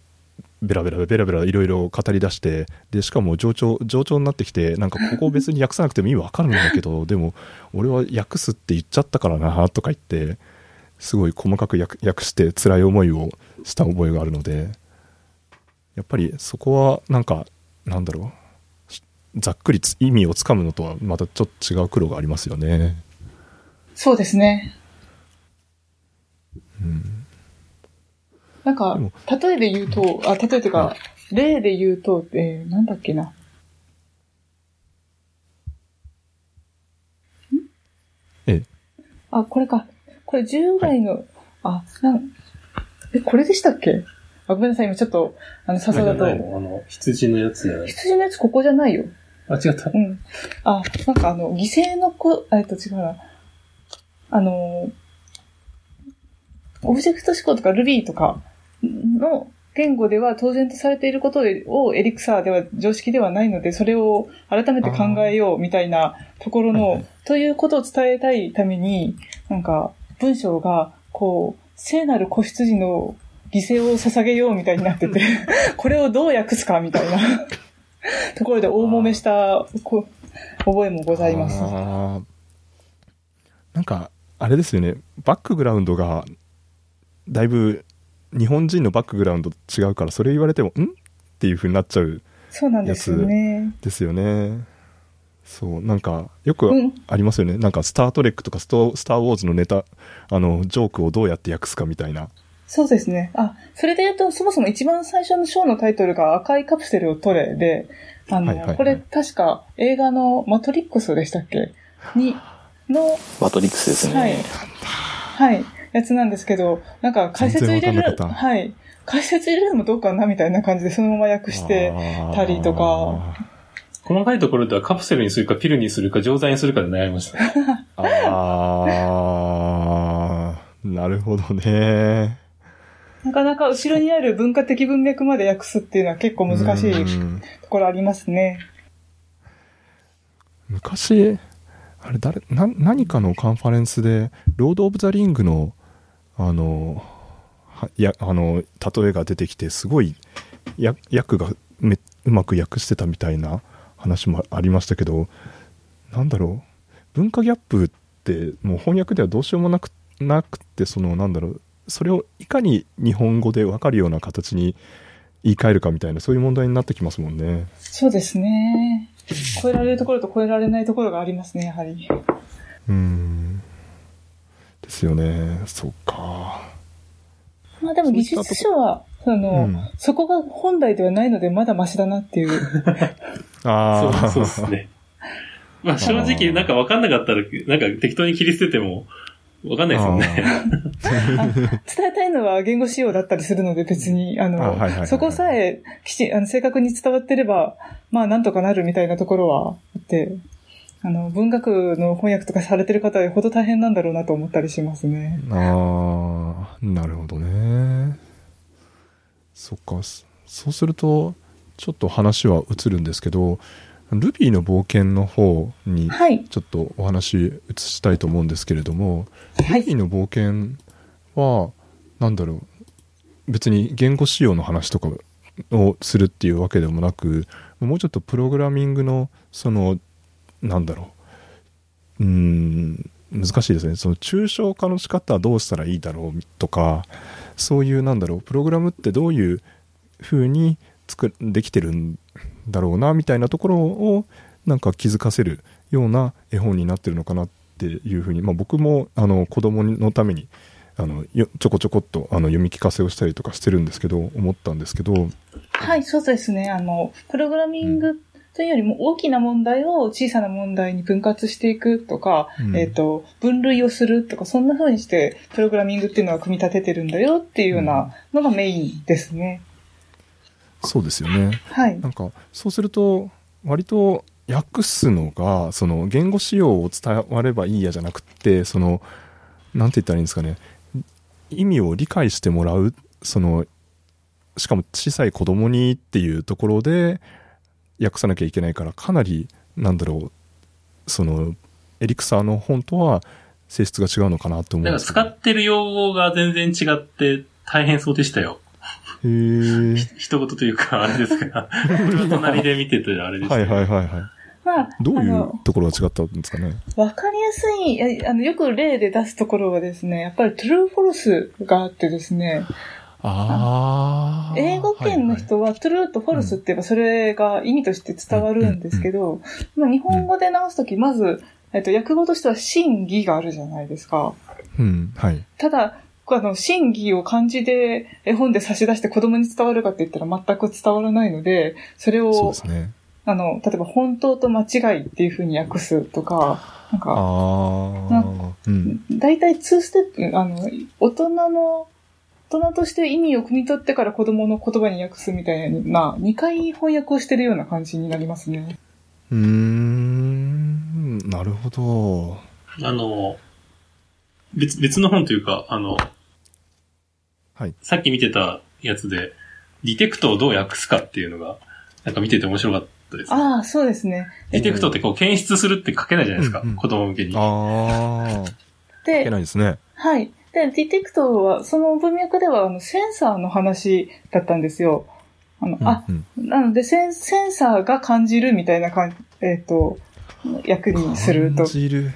ベラベラベラベラいろいろ語り出して、で、しかも上長、上長になってきて、なんかここ別に訳さなくてもいいわかるんだけど、でも、俺は訳すって言っちゃったからな、とか言って、すごい細かく訳訳して辛い思いをした覚えがあるので、やっぱりそこはなんか、なんだろう、しざっくりつ意味をつかむのとはまたちょっと違う苦労がありますよね。そうですね。うん。なんか例えで言うと、あ、例えというか、例で言うと、えー、なんだっけな。んええ。あ、これか。これ従来の、あ、なん、え、これでしたっけ？あ、ごめんなさい、今ちょっと、あの、笹田とあの、羊のやつ。羊のやつここじゃないよ。あ、違ったう。ん。あ、なんかあの、犠牲のこ、えっと違うな。あの、オブジェクト思考とか Ruby とかの言語では当然とされていることをエリクサーでは常識ではないので、それを改めて考えようみたいなところの、はいはいということを伝えたいために、なんか文章が、こう、聖なる子羊の犠牲を捧げようみたいになってて、これをどう訳すかみたいな ところで大揉めしたこ覚えもございます。なんか、あれですよね、バックグラウンドが、だいぶ、日本人のバックグラウンドと違うから、それ言われても、ん？っていう風になっちゃうそうなんですよね。ですよね。そう、なんか、よくうん。ありますよね。なんか、スター・トレックとかスト、スター・ウォーズのネタ、あの、ジョークをどうやって訳すかみたいな。そうですね。あ、それで言うと、そもそも一番最初のショーのタイトルが赤いカプセルを取れで、あの、はいはいはいこれ確か映画のマトリックスでしたっけ？に、の、マトリックスですね。はいはい、やつなんですけど、なんか解説入れる、はい。解説入れるのもどうかなみたいな感じでそのまま訳してたりとか。細かいところではカプセルにするかピルにするか錠剤にするかで悩みました。あー、なるほどね。なかなか後ろにある文化的文脈まで訳すっていうのは結構難しいうんところありますね。昔、あれ誰、な、何かのカンファレンスで、ロード・オブ・ザ・リングの、あの、はや、あの、例えが出てきて、すごい、や、訳がめ、うまく訳してたみたいな話もありましたけど、なんだろう、文化ギャップって、もう翻訳ではどうしようもなく、なくて、その、なんだろう、それをいかに日本語でわかるような形に言い換えるかみたいな、そういう問題になってきますもんね。そうですね。超えられるところと超えられないところがありますね、やはり。うーん。ですよね。そうか。まあでも技術書は、その、うんそこが本来ではないのでまだマシだなっていう。ああ。そうですね。まあ正直、なんか分かんなかったら、なんか適当に切り捨てても、分かんないですもんね。あ 伝えたいのは言語仕様だったりするので別に、あの、そこさえきちあの正確に伝わってれば、まあなんとかなるみたいなところはあって、あの、文学の翻訳とかされてる方はよほど大変なんだろうなと思ったりしますね。ああ、なるほどね。そっか。そそうすると、ちょっと話は移るんですけど、ルビーの冒険の方にはい。ちょっとお話移したいと思うんですけれども、はい。ルビーの冒険は、なんだろう、別に言語仕様の話とかをするっていうわけでもなく、もうちょっとプログラミングの、その、なんだろう、うーん、難しいですね。その抽象化の仕方はどうしたらいいだろうとか、そういう、なんだろう、プログラムってどういう風に作るできてるんだろうな、みたいなところを、なんか気づかせるような絵本になってるのかなっていうふうに、まあ、僕もあの子供のためにあのよちょこちょこっとあの読み聞かせをしたりとかしてるんですけど思ったんですけどはい、そうですね。あの、プログラミングというよりも大きな問題を小さな問題に分割していくとか、うんえっ、と、分類をするとか、そんな風にして、プログラミングっていうのは組み立ててるんだよっていうようなのがメインですね。そうですよねはいな。んかそうすると割と訳すのがその言語仕様を伝わればいいやじゃなくってそのなんて言ったらいいんですかね意味を理解してもらうそのしかも小さい子供にっていうところで訳さなきゃいけないからかなりなんだろうそのエリクサーの本とは性質が違うのかなと思うんなんかですけど使ってる用語が全然違って大変そうでしたよ。へ一言 というか、あれですが。隣で見ててあれです、はいはいはいはい。まあ、どういうところが違ったんですかね？わかりやすい、ああの、よく例で出すところはですね、やっぱり true false があってですね、ああ英語圏の人は true と false って言えばそれが意味として伝わるんですけど、まあ日本語で直すとき、まず、えっと、訳語としては真偽があるじゃないですか。うん、はい。ただ、あの、真偽を漢字で絵本で差し出して子供に伝わるかって言ったら全く伝わらないので、それそうをで、すね。あの、例えば本当と間違いっていう風に訳すとか、なんか、ああ、うん。大体2ステップ、あの、大人の、大人として意味を汲み取ってから子供の言葉に訳すみたいな、2回翻訳をしてるような感じになりますね。うーん、なるほど。あの、別、別の本というか、あの、はい。さっき見てたやつで、ディテクトをどう訳すかっていうのが、なんか見てて面白かったです。ああ、そうですね。ディテクトってこう検出するって書けないじゃないですか、うんうん子供向けに。ああ、いけで、ないですね。はい。で、ディテクトは、その文脈では、あの、センサーの話だったんですよ。あの、あ、うんなのでセン、センサーが感じるみたいな感じ、えっ、と、役にすると感。じる。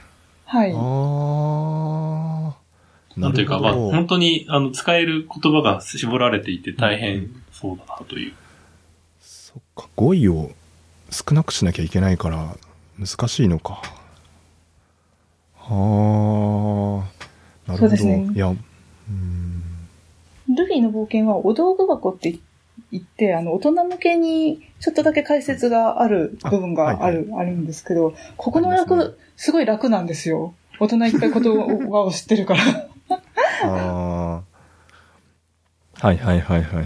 はい。ああ。なんというか、まあ、本当に、あの、使える言葉が絞られていて大変そうだなという。そっか、語彙を少なくしなきゃいけないから、難しいのか。はあ。なるほど。そうですねいや、うん。ルビーの冒険はお道具箱って言って、あの、大人向けにちょっとだけ解説がある部分がある、あるんですけど、ここの役、すごい楽なんですよ。大人いっぱい言葉 を知ってるから。ああ。はいはいはいはいはい。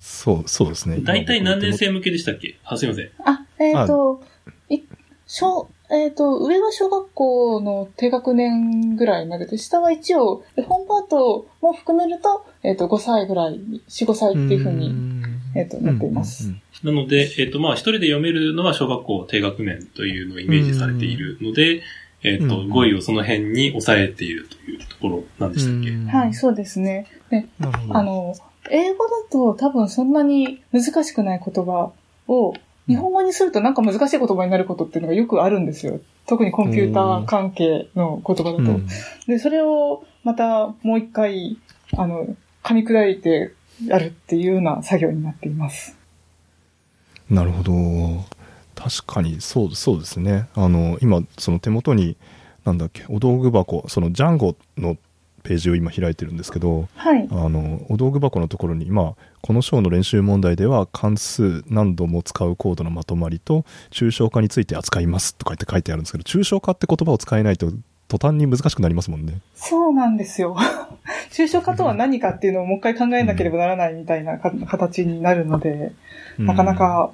そう、そうですね。大体何年生向けでしたっけ？あ、すいません。あ、えっ、と、い小、えっ、と、上は小学校の低学年ぐらいまでで、下は一応、絵本パートも含めると、えっ、と、5歳ぐらい、4、5歳っていうふうに、えっとなっていますうんうんなので、えっ、と、まあ、一人で読めるのは小学校低学年というのをイメージされているので、えっ、と、うん語彙をその辺に抑えているというところなんでしたっけ、うんはい、そうですね。で、なるほど。あの、英語だと多分そんなに難しくない言葉を日本語にするとなんか難しい言葉になることっていうのがよくあるんですよ。特にコンピューター関係の言葉だと。うんで、それをまたもう一回、あの、噛み砕いてやるっていうような作業になっています。なるほど。確かに、そう、そうですね。あの、今、その手元に、なんだっけ、お道具箱、そのジャンゴのページを今開いてるんですけど、はい。あの、お道具箱のところに、今、この章の練習問題では、関数何度も使うコードのまとまりと、抽象化について扱いますとか言って書いてあるんですけど、抽象化って言葉を使えないと、途端に難しくなりますもんね。そうなんですよ。抽象化とは何かっていうのをもう一回考えなければならないみたいなか形になるので、なかなか、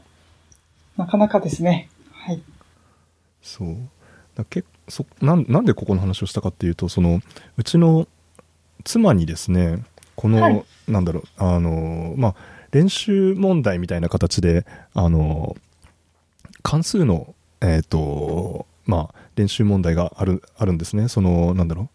なかなかですね。はい。そうだけそなんなんでここの話をしたかっていうとそのうちの妻にですねこの、はいなんだろうあのまあ練習問題みたいな形であの関数のえっ、とまあ練習問題があるあるんですねそのなんだろう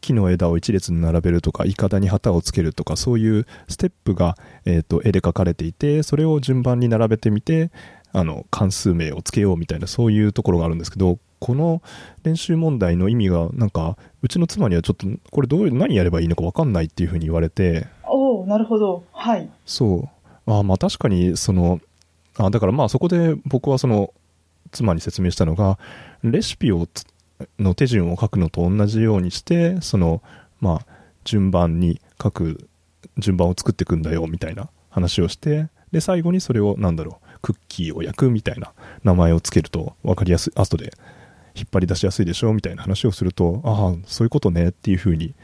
木の枝を一列に並べるとか、いかだに旗をつけるとか、そういうステップが、えー、と絵で描かれていて、それを順番に並べてみて、あの関数名をつけようみたいなそういうところがあるんですけどこの練習問題の意味がなんかうちの妻にはちょっとこれどういう何やればいいのか分かんないっていうふうに言われておおなるほど。はい。そうあまあ確かにそのあだからまあそこで僕はその妻に説明したのがレシピをの手順を書くのと同じようにしてそのまあ順番に書く順番を作っていくんだよみたいな話をしてで最後にそれをなんだろうクッキーを焼くみたいな名前をつけると分かりやすい後で引っ張り出しやすいでしょみたいな話をするとああそういうことねっていうふうに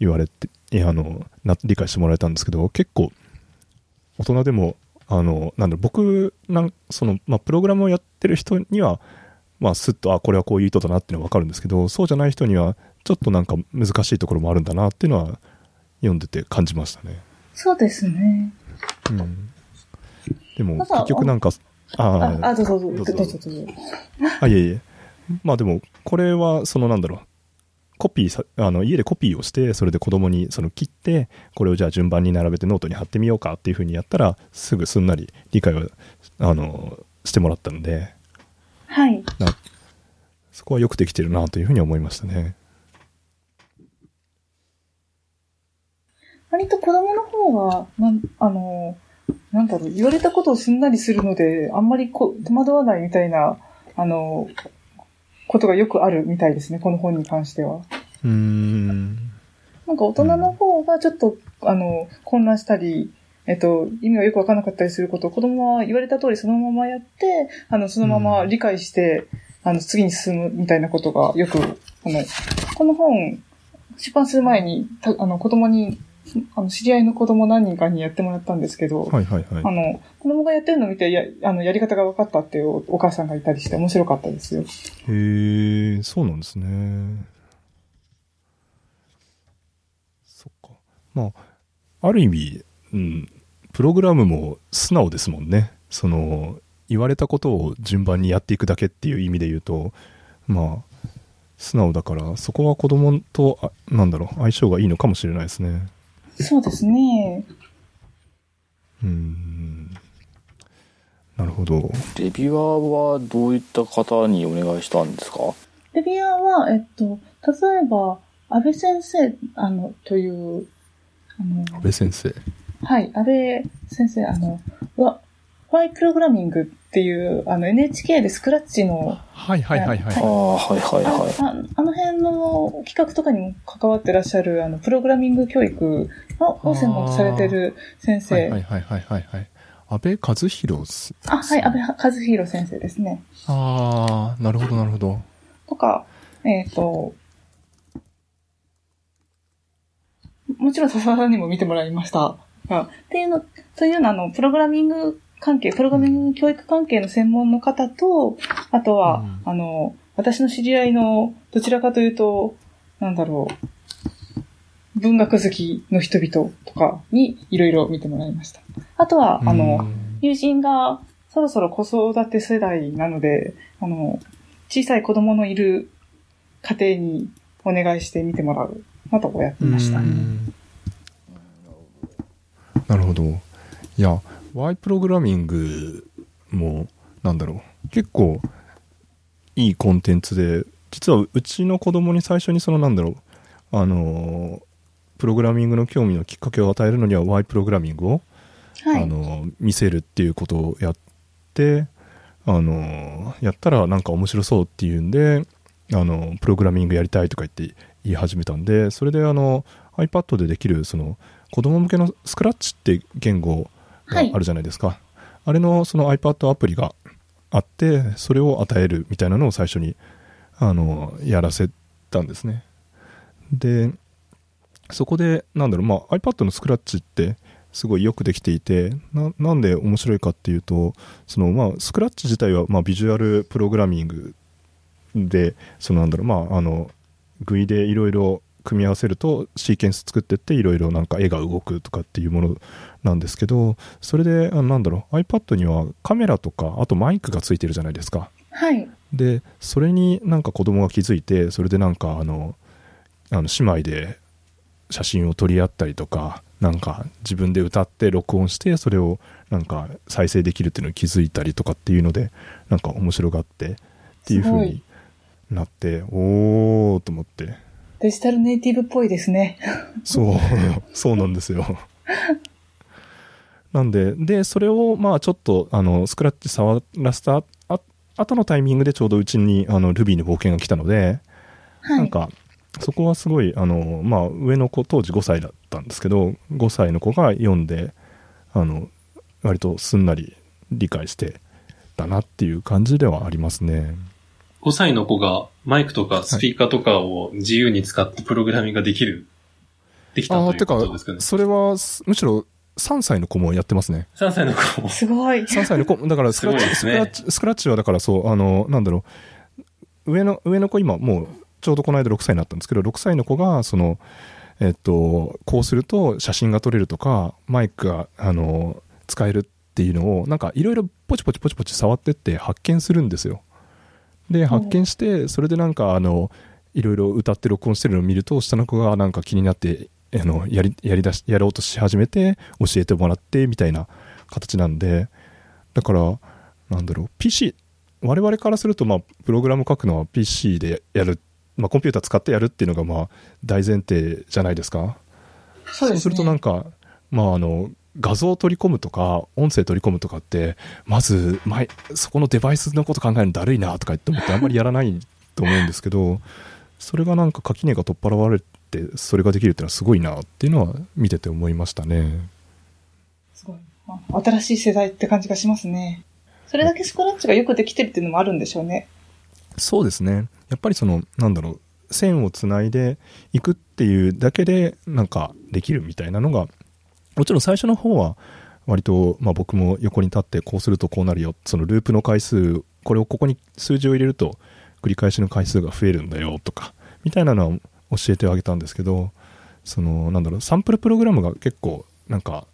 言われてあのな理解してもらえたんですけど結構大人でもあのなんだろう僕なんその、まあ、プログラムをやってる人にはまあ、すっと、あ、これはこういう意図だなっていうのは分かるんですけど、そうじゃない人には、ちょっとなんか難しいところもあるんだなっていうのは、読んでて感じましたね。そうですね。うん。でも、結局なんか、ああ、あ、どうぞどうぞ、どうぞどうぞ。あ、いえいえ。まあでも、これは、そのなんだろう。コピーさ、あの、家でコピーをして、それで子供にその切って、これをじゃあ順番に並べてノートに貼ってみようかっていうふうにやったら、すぐすんなり理解を、あの、してもらったので、はい。なそこはよくできてるなというふうに思いましたね。割と子供の方は、なん、あの、なんだろう、言われたことをすんなりするので、あんまりこ戸惑わないみたいな、あの、ことがよくあるみたいですね、この本に関しては。うーん。なんか大人の方がちょっと、あの、混乱したり、えっと、意味がよくわからなかったりすることを子供は言われた通りそのままやって、あの、そのまま理解して、あの、次に進むみたいなことがよく、あの、この本、出版する前に、たあの、子供に、あの、知り合いの子供何人かにやってもらったんですけど、はいはいはいあ。の、子供がやってるのを見て、や、あの、やり方が分かったっていうおお母さんがいたりして面白かったですよ。へえ、そうなんですね。そっか。まあ、ある意味、うん、プログラムも素直ですもんね。その、言われたことを順番にやっていくだけっていう意味で言うと、まあ、素直だから、そこは子供と、あなんだろう、相性がいいのかもしれないですね。そうですね。うーん。なるほど。レビュアーはどういった方にお願いしたんですか？レビュアーは、えっと、例えば、安倍先生、あの、という、あの、安倍先生。はい、安倍先生、あの、わ、ワイプログラミングっていう、あの、NHK でスクラッチの、はいはいはいはいあ。あはいはいあはいああの辺の企画とかにも関わってらっしゃる、あの、プログラミング教育をを専門とされてる先生。はいはいはいはいはいはい。安倍和弘すあ、はい、安倍和弘先生ですね。ああ、なるほどなるほど。とか、えっ、と、もちろん笹さんにも見てもらいましたが、っていうの、というのは、あの、プログラミング関係、プログラミング教育関係の専門の方と、あとは、うんあの、私の知り合いの、どちらかというと、なんだろう、文学好きの人々とかにいろいろ見てもらいました。あとは、あの、友人がそろそろ子育て世代なので、あの、小さい子供のいる家庭にお願いして見てもらうなどをやっていましたね。うんなるほど。いや、Y プログラミングも、なんだろう、結構いいコンテンツで、実はうちの子供に最初にそのなんだろう、あのープログラミングの興味のきっかけを与えるのには Y プログラミングを、はい。あのー見せるっていうことをやって、あのーやったらなんか面白そうっていうんで、あのプログラミングやりたいとか言って言い始めたんでそれであの iPad でできるその子供向けのスクラッチって言語があるじゃないですか、あれのその iPad アプリがあってそれを与えるみたいなのを最初にあのやらせたんですね。でそこでなんだろう、まあ、iPad のスクラッチってすごいよくできていてななんで面白いかっていうとその、まあ、スクラッチ自体は、まあ、ビジュアルプログラミングでそのなんだろうまああの GUI でいろいろ組み合わせるとシーケンス作ってっていろいろなんか絵が動くとかっていうものなんですけどそれであなんだろう iPad にはカメラとかあとマイクがついてるじゃないですか。はい。でそれになんか子供が気づいてそれでなんかあのあの姉妹で写真を撮り合ったりとかなんか自分で歌って録音してそれをなんか再生できるっていうのに気づいたりとかっていうのでなんか面白がってっていう風になっておーと思ってデジタルネイティブっぽいですね。そうそうなんですよなんででそれをまあちょっとあのスクラッチ触らせたあ後のタイミングでちょうどうちにあのルビーの冒険が来たので、はい。なんかそこはすごいあの、まあ、上の子当時5歳だったんですけど5歳の子が読んであの割とすんなり理解してたなっていう感じではありますね。5歳の子がマイクとかスピーカーとかを自由に使ってプログラミングができる、できたというああてかことですかね。それはすむしろ3歳の子もやってますね。3歳の子も。すごい。3歳の子、だから スクラッチ、ねスクラッチ、スクラッチはだからそう、あの、なんだろう、上の、上の子今もう、ちょうどこの間6歳になったんですけど、6歳の子が、その、えっと、こうすると写真が撮れるとか、マイクが、あの、使えるっていうのを、なんかいろいろポチポチポチポチ触ってって発見するんですよ。で、発見して、それでなんか、あの、いろいろ歌って録音してるのを見ると、下の子がなんか気になって、あの、やり、やり出し、やろうとし始めて、教えてもらって、みたいな形なんで、だから、なんだろう、PC、我々からすると、まあ、プログラム書くのは PC でやる、まあ、コンピューター使ってやるっていうのが、まあ、大前提じゃないですか。そうですね。するとなんか、まあ、あの、画像を取り込むとか、音声取り込むとかって、まず、前、そこのデバイスのこと考えるのだるいなとか言って思ってあんまりやらないと思うんですけど、それがなんか垣根が取っ払われて、それができるっていうのはすごいなっていうのは見てて思いましたね。すごい。あ新しい世代って感じがしますね。それだけスクラッチがよくできてるっていうのもあるんでしょうね。そうですね。やっぱりその、なんだろう、線をつないでいくっていうだけで、なんかできるみたいなのが、もちろん最初の方は、割と、まあ僕も横に立ってこうするとこうなるよ。そのループの回数、これをここに数字を入れると繰り返しの回数が増えるんだよとか、みたいなのは教えてあげたんですけど、その、なんだろう、サンプルプログラムが結構、なんか、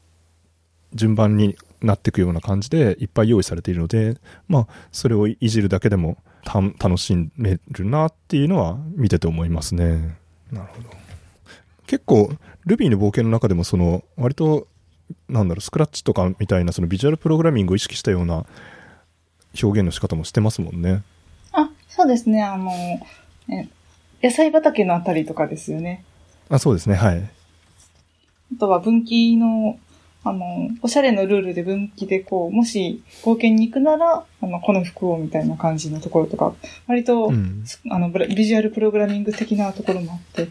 順番になっていくような感じでいっぱい用意されているので、まあ、それをいじるだけでも楽しめるなっていうのは見てて思いますね。なるほど。結構、Ruby の冒険の中でもその、割と、なんだろう、スクラッチとかみたいなそのビジュアルプログラミングを意識したような表現の仕方もしてますもんね。あ、そうですね。あの、え野菜畑のあたりとかですよね。あ、そうですね、はい。あとは分岐の、あの、おしゃれのルールで分岐でこう、もし冒険に行くなら、あの、この服をみたいな感じのところとか、割と、うん。あの、ビジュアルプログラミング的なところもあって、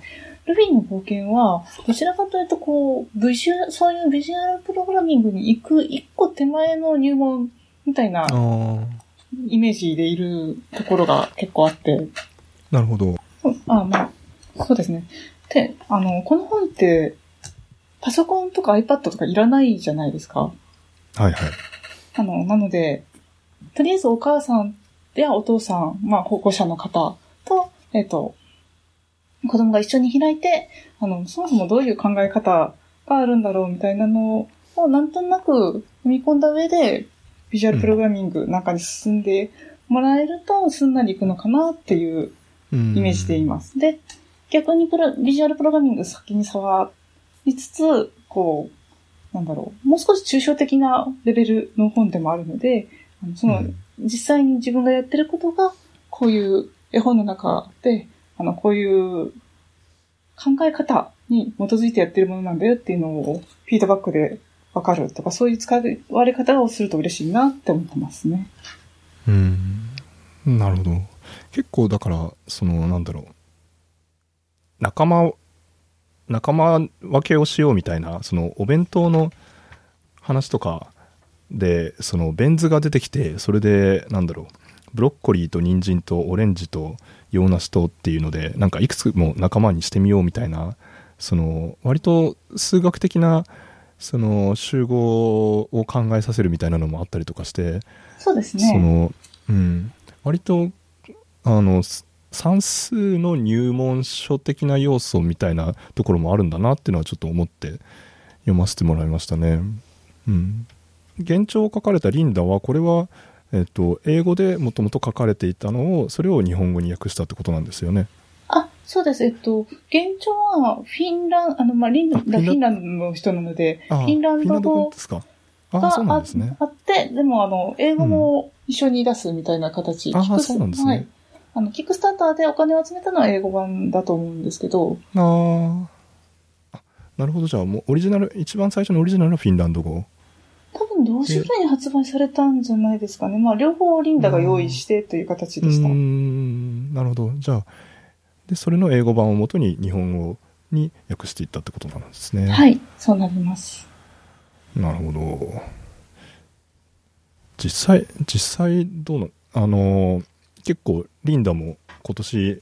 ルビーの冒険は、どちらかというと、こう、ビジュア、そういうビジュアルプログラミングに行く一個手前の入門みたいなイメージでいるところが結構あって、なるほど。うんあ、まあ、そうですね。で、あの、この本って、パソコンとか iPad とかいらないじゃないですか。はいはい。あの、なので、とりあえずお母さんやお父さん、まあ保護者の方と、えっ、と、子供が一緒に開いて、あの、そもそもどういう考え方があるんだろうみたいなのをなんとなく踏み込んだ上で、ビジュアルプログラミングなんかに進んでもらえるとすんなりいくのかなっていうイイメージでいます。で、逆にプロビジュアルプログラミング先に触りつつ、こう、なんだろう、もう少し抽象的なレベルの本でもあるので、その、うん実際に自分がやってることが、こういう絵本の中で、あの、こういう考え方に基づいてやってるものなんだよっていうのをフィードバックでわかるとか、そういう使われ方をすると嬉しいなって思ってますね。うん。なるほど。結構だから、その、なんだろう。仲間、仲間分けをしようみたいな、そのお弁当の話とかで、そのベン図が出てきて、それで、なんだろう。ブロッコリーと人参とオレンジと洋梨とっていうので、なんかいくつも仲間にしてみようみたいな、その、割と数学的な、その集合を考えさせるみたいなのもあったりとかして、そうですね。その、うん、割と、あの、す算数の入門書的な要素みたいなところもあるんだなっていうのはちょっと思って読ませてもらいましたね。うん。現状書かれたリンダは、これは、えっと、英語でもともと書かれていたのを、それを日本語に訳したってことなんですよね。あ、そうです。えっと、現状は、フィンラン、あの、まあ、リンダ、フフィンラィンドの人なので、あフィンランド語語ですか？あがあ、そうなんあですね。あって、でも、あの、英語も一緒に出すみたいな形。ああキックスそうなんですねはい。あの、キックスターターでお金を集めたのは英語版だと思うんですけど、あーあ。なるほど。じゃあ、もうオリジナル、一番最初のオリジナルはフィンランド語？同時ぐらいに発売されたんじゃないですかね。まあ、両方リンダが用意してという形でしたうー。んなるほどじゃあでそれの英語版をもとに日本語に訳していったってことなんですねはい、そうなります。なるほど実際実際どうなあの結構リンダも今年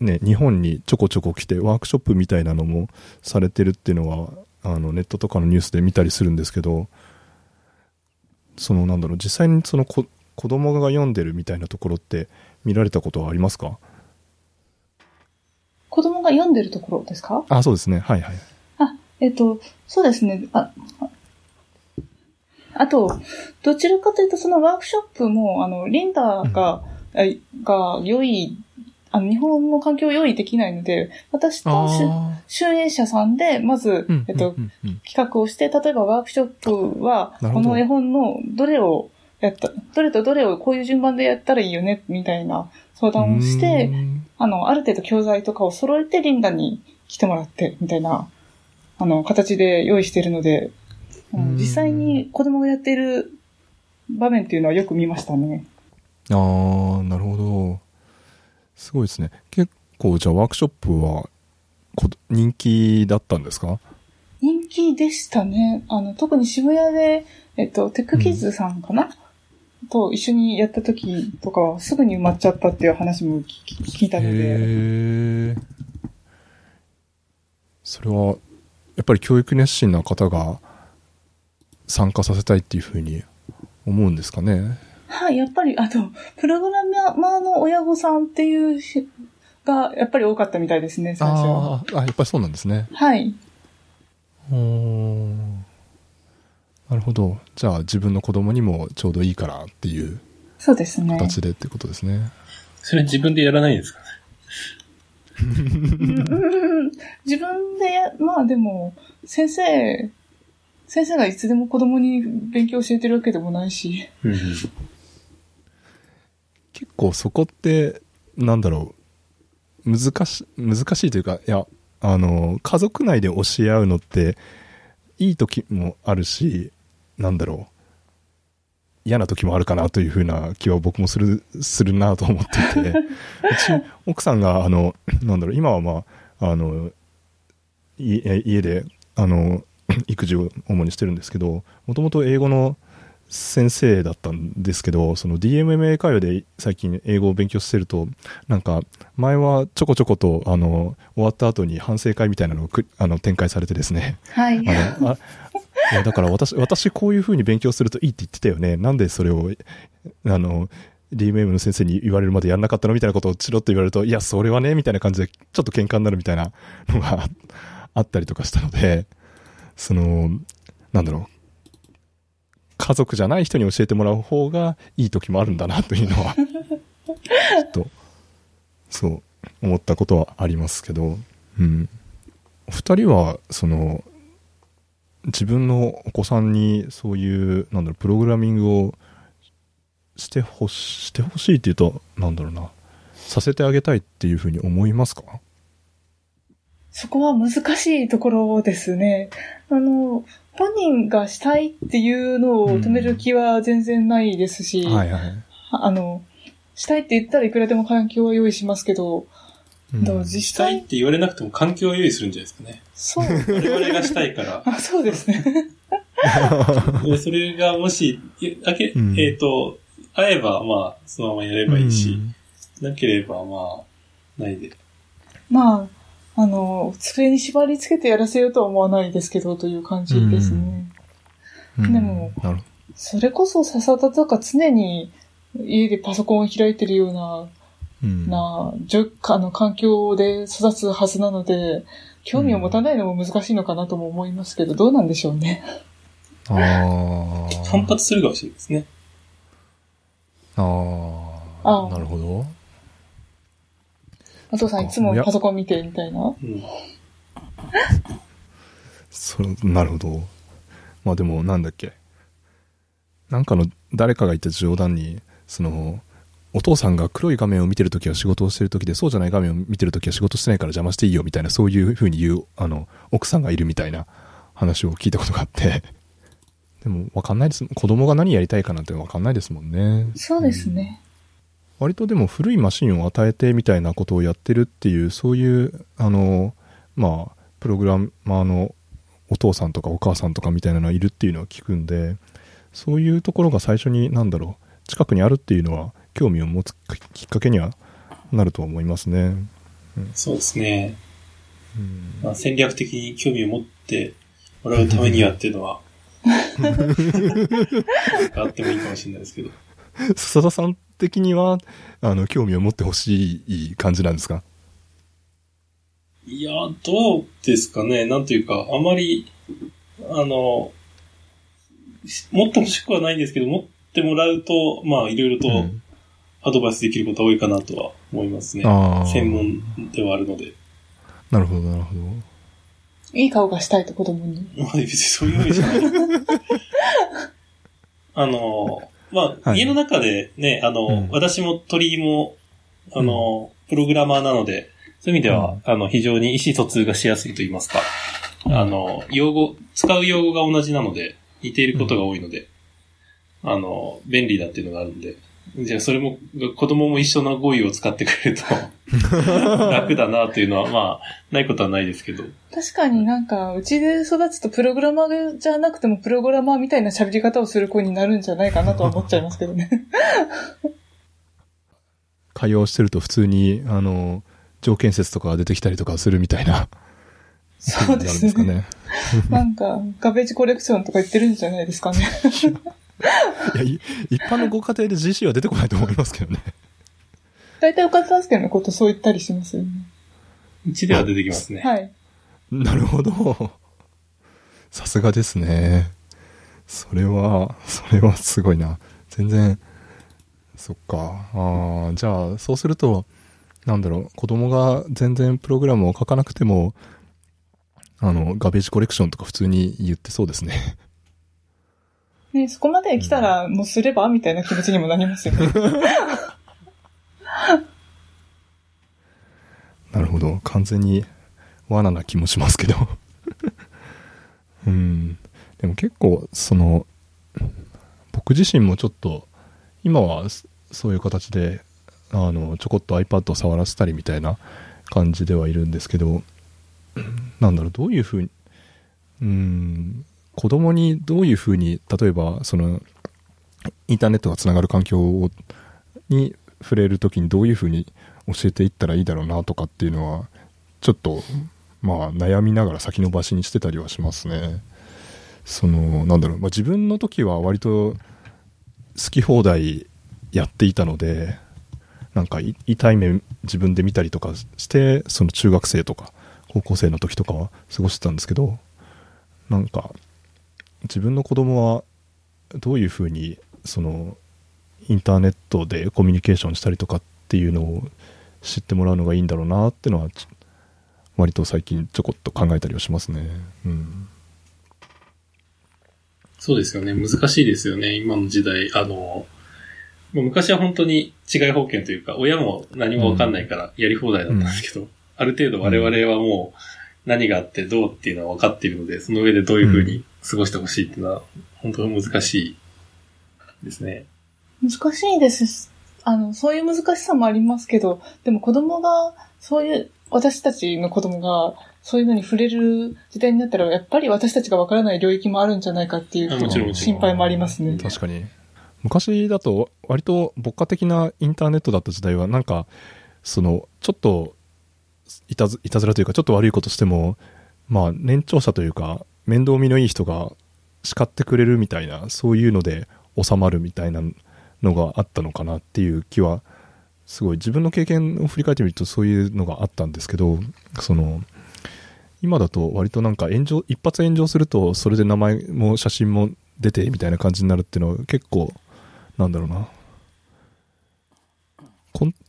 ね日本にちょこちょこ来てワークショップみたいなのもされてるっていうのはあのネットとかのニュースで見たりするんですけどそのなんだろう実際にそのこ子供が読んでるみたいなところって見られたことはありますか？子供が読んでるところですか？あそうですね。はいはい。あ、えっと、そうですね。あ、ああと、どちらかというと、そのワークショップも、あの、リンダが、えが、良い、あの、日本の環境を用意できないので、私と集英社さんで、まずーうん、えっと企画をして、例えばワークショップは、この絵本のどれをやった、どれとどれをこういう順番でやったらいいよね、みたいな相談をしうて、あの、ある程度教材とかを揃えてリンダに来てもらって、みたいな、あの、形で用意しているので、実際に子供がやっている場面っていうのはよく見ましたね。ああなるほどすごいですね。結構じゃあワークショップはこ人気だったんですか？人気でしたね。あの、特に渋谷で、えっと、テックキッズさんかな、と一緒にやった時とかはすぐに埋まっちゃったっていう話も聞聞いたので、へえそれはやっぱり教育熱心な方が参加させたいっていうふうに思うんですかね？はい、やっぱり、あと、プログラマーの親御さんっていうしが、やっぱり多かったみたいですね、最初は。あーあやっぱりそうなんですねはい。なるほどじゃあ自分の子供にもちょうどいいからっていうそうですね。形でってことですね、それ自分でやらないんですかね？う ん自分でや、まあでも、先生、先生がいつでも子供に勉強教えてるわけでもないし。結構そこってなんだろう難し難しいというかいやあの家族内で教え合うのっていい時もあるしなんだろう嫌な時もあるかなというふうな気は僕もするするなと思っていて。うち奥さんがあのなんだろう今はまああの家であの育児を主にしてるんですけどもともと英語の先生だったんですけど、その DMMA 会話で最近英語を勉強してると、なんか、前はちょこちょこと、あの、終わった後に反省会みたいなのをくあの展開されてですね、はい。あの、あいやだから私、私こういう風に勉強するといいって言ってたよね。なんでそれを、あの、DMM の先生に言われるまでやんなかったのみたいなことをチロッと言われると、いや、それはね、みたいな感じで、ちょっと喧嘩になるみたいなのがあったりとかしたので、その、なんだろう。家族じゃない人に教えてもらう方がいい時もあるんだなというのは、ちょっと、そう、思ったことはありますけど、うん。お二人は、その、自分のお子さんにそういう、なんだろう、プログラミングをしてほし、してほしいっていうと、なんだろうな、させてあげたいっていうふうに思いますか？そこは難しいところですね。あの、本人がしたいっていうのを止める気は全然ないですし、はいはい。あの、したいって言ったらいくらでも環境は用意しますけど、うんどう実際、したいって言われなくても環境を用意するんじゃないですかね。そう、我々がしたいから。あそうですね。でそれがもし、いあけ、うんえっ、と、会えば、まあ、そのままやればいいし、うんなければ、まあ、ないで。まあ、あの、机に縛り付けてやらせようとは思わないですけど、という感じですね。うんでもなるほそれこそ笹田とか常に家でパソコンを開いてるような、ど。うんな、じょあの、環境で育つはずなので、興味を持たないのも難しいのかなとも思いますけど、どうなんでしょうね。ああ。反発するかもしれないですね。ああなるほど。お父さんいつもパソコン見て、みたいな？うん。そう、なるほど。まあでも、なんだっけ。なんかの、誰かが言った冗談に、その、お父さんが黒い画面を見てるときは仕事をしてるときで、そうじゃない画面を見てるときは仕事してないから邪魔していいよみたいな、そういう風に言う、あの、奥さんがいるみたいな話を聞いたことがあって。でも、わかんないです。子供が何やりたいかなんてわかんないですもんね。そうですね。割とでも古いマシンを与えてみたいなことをやってるっていうそういうあのまあプログラマーのお父さんとかお母さんとかみたいなのがいるっていうのは聞くんでそういうところが最初に何だろう近くにあるっていうのは興味を持つきっかけにはなるとは思いますね。そうですね。うんまあ、戦略的に興味を持ってもらうためにはっていうのは、あってもいいかもしれないですけど。笹田さん的にはあの興味を持ってほしい感じなんですか？いや、どうですかね。なんというか、あまり、あの、し持ってほしくはないんですけど、持ってもらうと、まあ、いろいろとうんアドバイスできることは多いかなとは思いますね。あー専門ではあるので。なるほどなるほど。いい顔がしたいと子供に。まあ、別にそういうわけじゃない。あの、まあ、はい。家の中でね、あの、うん。私も鳥居も、あの、プログラマーなので、そういう意味では、あの、非常に意思疎通がしやすいと言いますか、あの、用語、使う用語が同じなので、似ていることが多いので、あの、便利だっていうのがあるんで、じゃあそれも、子供も一緒な語彙を使ってくれると 楽だなっていうのは、まあ、ないことはないですけど。確かになんか、うちで育つとプログラマーじゃなくてもプログラマーみたいな喋り方をする子になるんじゃないかなとは思っちゃいますけどね。会話をしてると普通に、あの、条件説とかが出てきたりとかするみたいな。そうですね。なるんですなんか、ガベージコレクションとか言ってるんじゃないですかね。いや、い一般のご家庭で GC は出てこないと思いますけどね。大体お片付けのことそう言ったりしますよね。うちでは出てきますね。はい。なるほど。さすがですね。それは、それはすごいな。全然、そっか。ああ、じゃあ、そうすると、なんだろう、子供が全然プログラムを書かなくても、あの、ガベージコレクションとか普通に言ってそうですね。ね、そこまで来たら、もうすればみたいな気持ちにもなりますよね。なるほど。完全に罠な気もしますけど。うん。でも結構、その、僕自身もちょっと、今はそそういう形で、あの、ちょこっと iPad を触らせたりみたいな感じではいるんですけど、なんだろう、どういうふうに、うん、子供にどういうふうに、例えば、その、インターネットがつながる環境をに触れるときにどういうふうに教えていったらいいだろうなとかっていうのはちょっとまあ悩みながら先延ばしにしてたりはしますね。そのなんだろう、まあ、自分の時は割と好き放題やっていたのでなんか痛い目自分で見たりとかしてその中学生とか高校生の時とかは過ごしてたんですけどなんか自分の子供はどういうふうにそのインターネットでコミュニケーションしたりとかっていうのを知ってもらうのがいいんだろうなっていうのはち割と最近ちょこっと考えたりはしますね。うん。そうですよね。難しいですよね。今の時代。あの、まあ昔は本当に違い保険というか、親も何もわかんないからやり放題だったんですけど、ある程度我々はもう何があってどうっていうのは分かっているので、その上でどういうふうに過ごしてほしいっていうのは、本当に難しいですね。難しいです。あの、そういう難しさもありますけど、でも子供が、そういう、私たちの子供が、そういうのに触れる時代になったら、やっぱり私たちがわからない領域もあるんじゃないかっていう心配もありますね。確かに。昔だと割と牧歌的なインターネットだった時代はなんか、その、ちょっといたず、いたずらというかちょっと悪いことしても、まあ年長者というか面倒見のいい人が叱ってくれるみたいな、そういうので収まるみたいなのがあったのかなっていう気は、すごい自分の経験を振り返ってみるとそういうのがあったんですけど、その、今だと割となんか炎上、一発炎上するとそれで名前も写真も出てみたいな感じになるっていうのは結構、なんだろうな。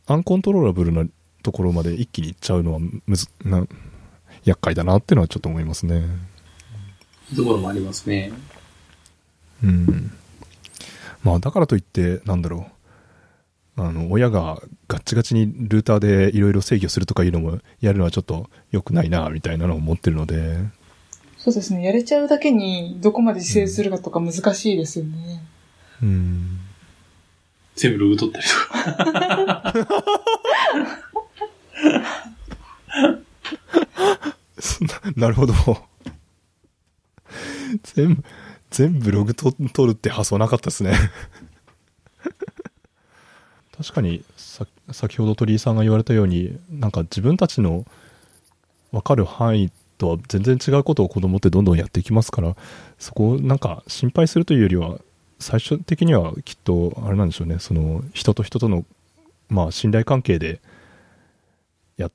アンコントローラブルなところまで一気に行っちゃうのはむず、な、厄介だなっていうのはちょっと思いますね。ところもありますね。うん。まあだからといって、なんだろう。あの、親がガッチガチにルーターでいろいろ制御するとかいうのもやるのはちょっと良くないな、みたいなのを思ってるので、そうですね。やれちゃうだけに、どこまで自制するかとか難しいですよね。うん。全部ログ取ったりとか。なるほど。全部、全部ログと取るって発想なかったですね。確かにさ、先ほど鳥居さんが言われたように、なんか自分たちの分かる範囲とは全然違うことを子供ってどんどんやっていきますから、そこをなんか心配するというよりは、最終的にはきっと、あれなんでしょうね、その人と人との、まあ信頼関係で、や、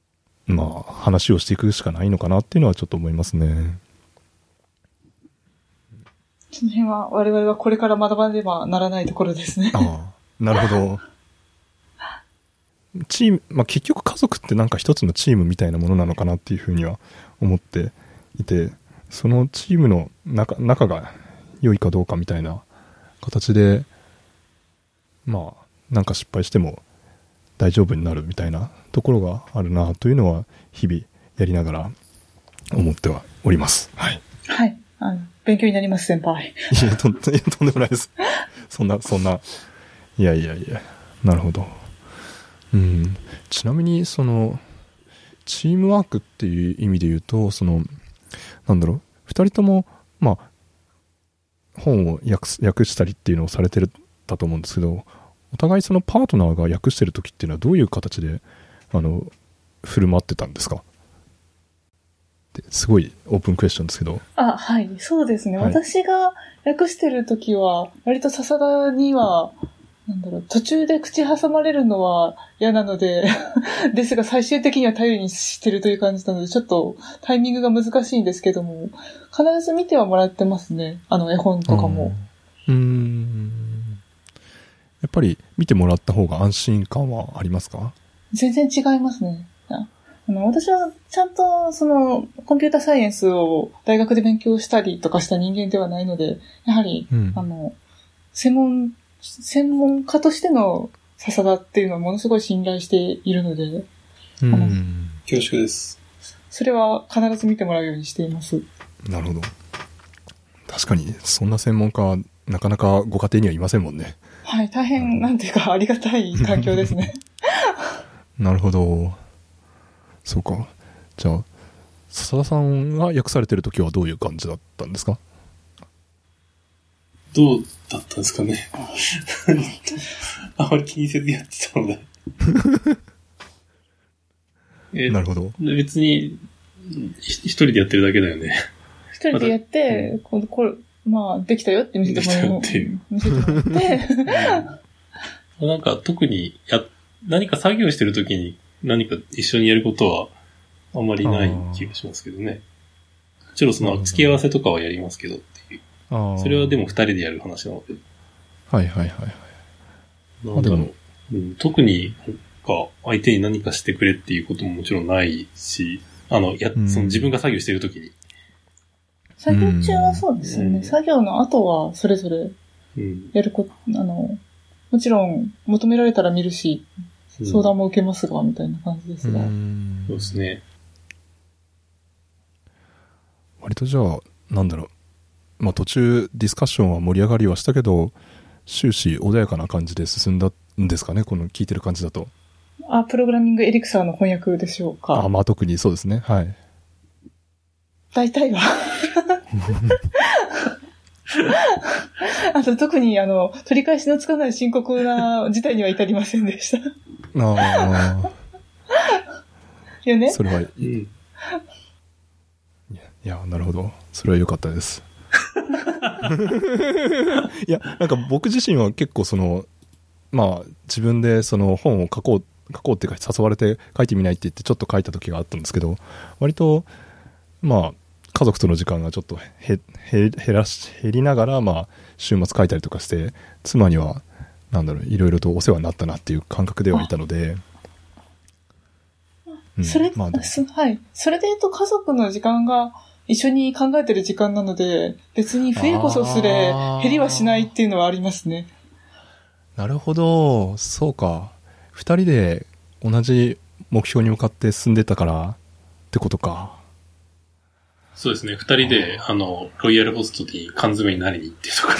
まあ話をしていくしかないのかなっていうのはちょっと思いますね。その辺は我々はこれから学ばねばならないところですね。ああ、なるほど。チーム、まあ、結局家族ってなんか一つのチームみたいなものなのかなっていうふうには思っていて、そのチームの中、仲が良いかどうかみたいな形で、まあ、なんか失敗しても大丈夫になるみたいなところがあるなというのは日々やりながら思ってはおります。はい。はい。あの、勉強になります、先輩。いや、とん とんでもないです。そんな、そんな。いやいやいや。なるほど。うん。ちなみに、その、チームワークっていう意味で言うと、その、なんだろう、二人とも、まあ、本を訳訳したりっていうのをされてるだと思うんですけど、お互いそのパートナーが訳してる時っていうのはどういう形で、あの、振る舞ってたんですか？すごいオープンクエスチョンですけど。あ、はい。そうですね。はい私が訳してるときは、割と笹田には、なんだろう、途中で口挟まれるのは嫌なので、ですが最終的には頼りにしてるという感じなので、ちょっとタイミングが難しいんですけども、必ず見てはもらってますね。あの絵本とかも。うーん。やっぱり見てもらった方が安心感はありますか？全然違いますね。ああの、私はちゃんと、その、コンピュータサイエンスを大学で勉強したりとかした人間ではないので、やはり、うんあの、専門、専門家としての笹田っていうのはものすごい信頼しているので、うのん。恐縮です。それは必ず見てもらうようにしています。なるほど。確かに、そんな専門家はなかなかご家庭にはいませんもんね。はい、大変、なんていうか、ありがたい環境ですね。なるほど。そうか。じゃあ、笹田さんが訳されてる時はどういう感じだったんですか？どうだったんですかね。あまり気にせずやってたので。えなるほど。別に、ひ一人でやってるだけだよね。一人でやって、こうこれ、まあ、できたよって見せてもらうできたよっていう。見せてもらって、なんか特にや、何か作業してる時に何か一緒にやることはあんまりない気がしますけどね。もちろんその付き合わせとかはやりますけどっていう。それはでも二人でやる話なので。はいはいはいはい。なんだろう。うん、特に、か、相手に何かしてくれっていうことももちろんないし、あの、や、うんその自分が作業してるときに。作業中はそうですよね。うん作業の後はそれぞれうん。やること、あの、もちろん求められたら見るし、相談も受けますが、みたいな感じですが。うんそうですね。割とじゃあ、なんだろう。まあ途中ディスカッションは盛り上がりはしたけど、終始穏やかな感じで進んだんですかねこの聞いてる感じだと。あ、プログラミングエリクサーの翻訳でしょうあか。まあ特にそうですね。はい。大体は。あと特にあの、取り返しのつかない深刻な事態には至りませんでした。あよね？あ、それはいうん。いや、なるほど。それは良かったです。いや、なんか僕自身は結構その、まあ自分でその本を書こう、書こうっていうか誘われて書いてみないって言ってちょっと書いた時があったんですけど、割と、まあ家族との時間がちょっと減らし、減りながら、まあ週末書いたりとかして、妻には、なんだろう、いろいろとお世話になったなっていう感覚ではいたので、うんそれ、まあはい。それで言うと家族の時間が一緒に考えてる時間なので、別に増えこそすれ減りはしないっていうのはありますね。なるほど、そうか。二人で同じ目標に向かって進んでたからってことか。そうですね。二人で、あの、ロイヤルホストに缶詰になりに行ってとか。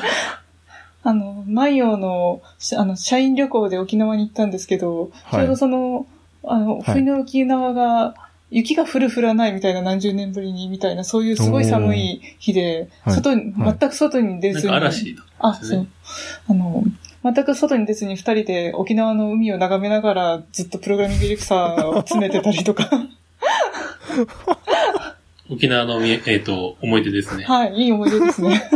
あの、万葉の、しあの、社員旅行で沖縄に行ったんですけど、はいちょうどその、あの、はい冬の沖縄が、雪が降る降らないみたいな何十年ぶりにみたいな、そういうすごい寒い日で、はい外に、はい全く外に出ずに。か嵐だあ、そう。あの、全く外に出ずに二人で沖縄の海を眺めながらずっとプログラミングエリクサーを詰めてたりとか。沖縄のみ、えっ、と、思い出ですね。はい、いい思い出ですね。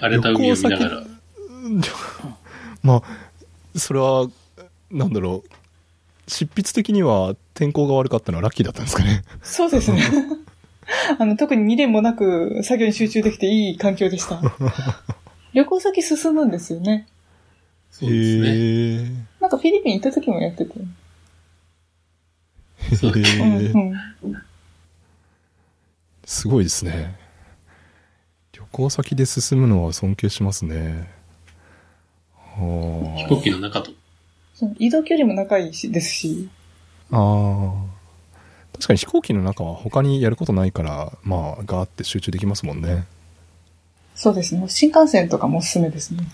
荒れた海を見ながら。まあ、それは、なんだろう。執筆的には天候が悪かったのはラッキーだったんですかね。そうですね。あの、特に未練もなく作業に集中できていい環境でした。旅行先進むんですよね。そうですね。なんかフィリピン行った時もやってて。へうん、えうん。すごいですね。旅行先で進むのは尊敬しますね。は飛行機の中と。そう移動距離も長いしですし。あ。ああ。確かに飛行機の中は他にやることないから、まあ、ガーって集中できますもんね。そうですね。新幹線とかもおすすめですね。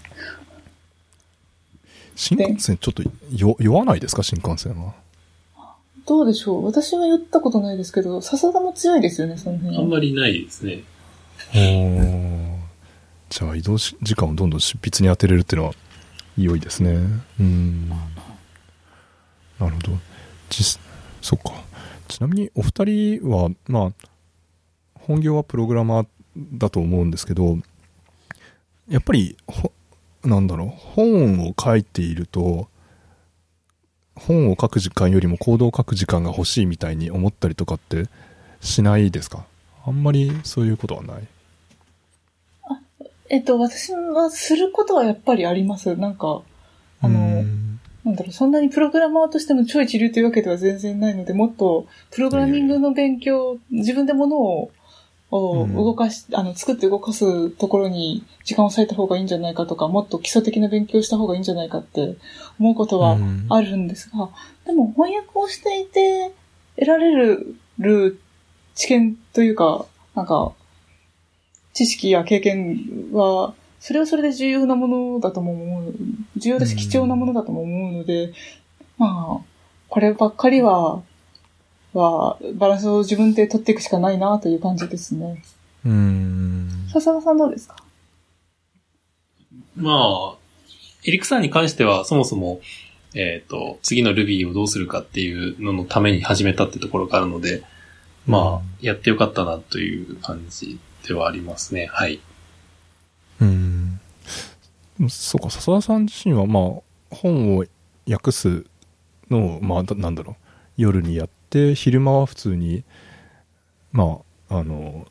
新幹線ちょっとよ酔わないですか？新幹線は。どうでしょう？私は言ったことないですけど、笹田も強いですよね、その辺は。あんまりないですね。じゃあ移動し時間をどんどん執筆に当てれるっていうのは良いですね。うん。なるほど。実、そっか。ちなみにお二人は、まあ、本業はプログラマーだと思うんですけど、やっぱり、ほなんだろう、本を書いていると、本を書く時間よりもコードを書く時間が欲しいみたいに思ったりとかってしないですか？あんまりそういうことはない。えっと、私はすることはやっぱりあります。なんか、あうの、んなんだろう、そんなにプログラマーとしての超一流というわけでは全然ないので、もっと、プログラミングの勉強、自分でものを、をうん。動かし、あの、作って動かすところに時間を割いた方がいいんじゃないかとか、もっと基礎的な勉強をした方がいいんじゃないかって思うことはうん。あるんですが、でも翻訳をしていて得られるる知見というか、なんか、知識や経験は、それはそれで重要なものだとも思う、重要だし貴重なものだとも思うので、まあ、こればっかりは、は、バランスを自分で取っていくしかないなという感じですね。うん。笹田さんどうですか？まあ、エリクサーに関してはそもそも、えっ、と、次の Ruby をどうするかっていうののために始めたってところがあるので、まあ、やってよかったなという感じではありますね。はい。うん。そうか、笹田さん自身は、まあ、本を訳すのを、まあ、だなんだろう、夜にやって、昼間は普通に、まあ、あの、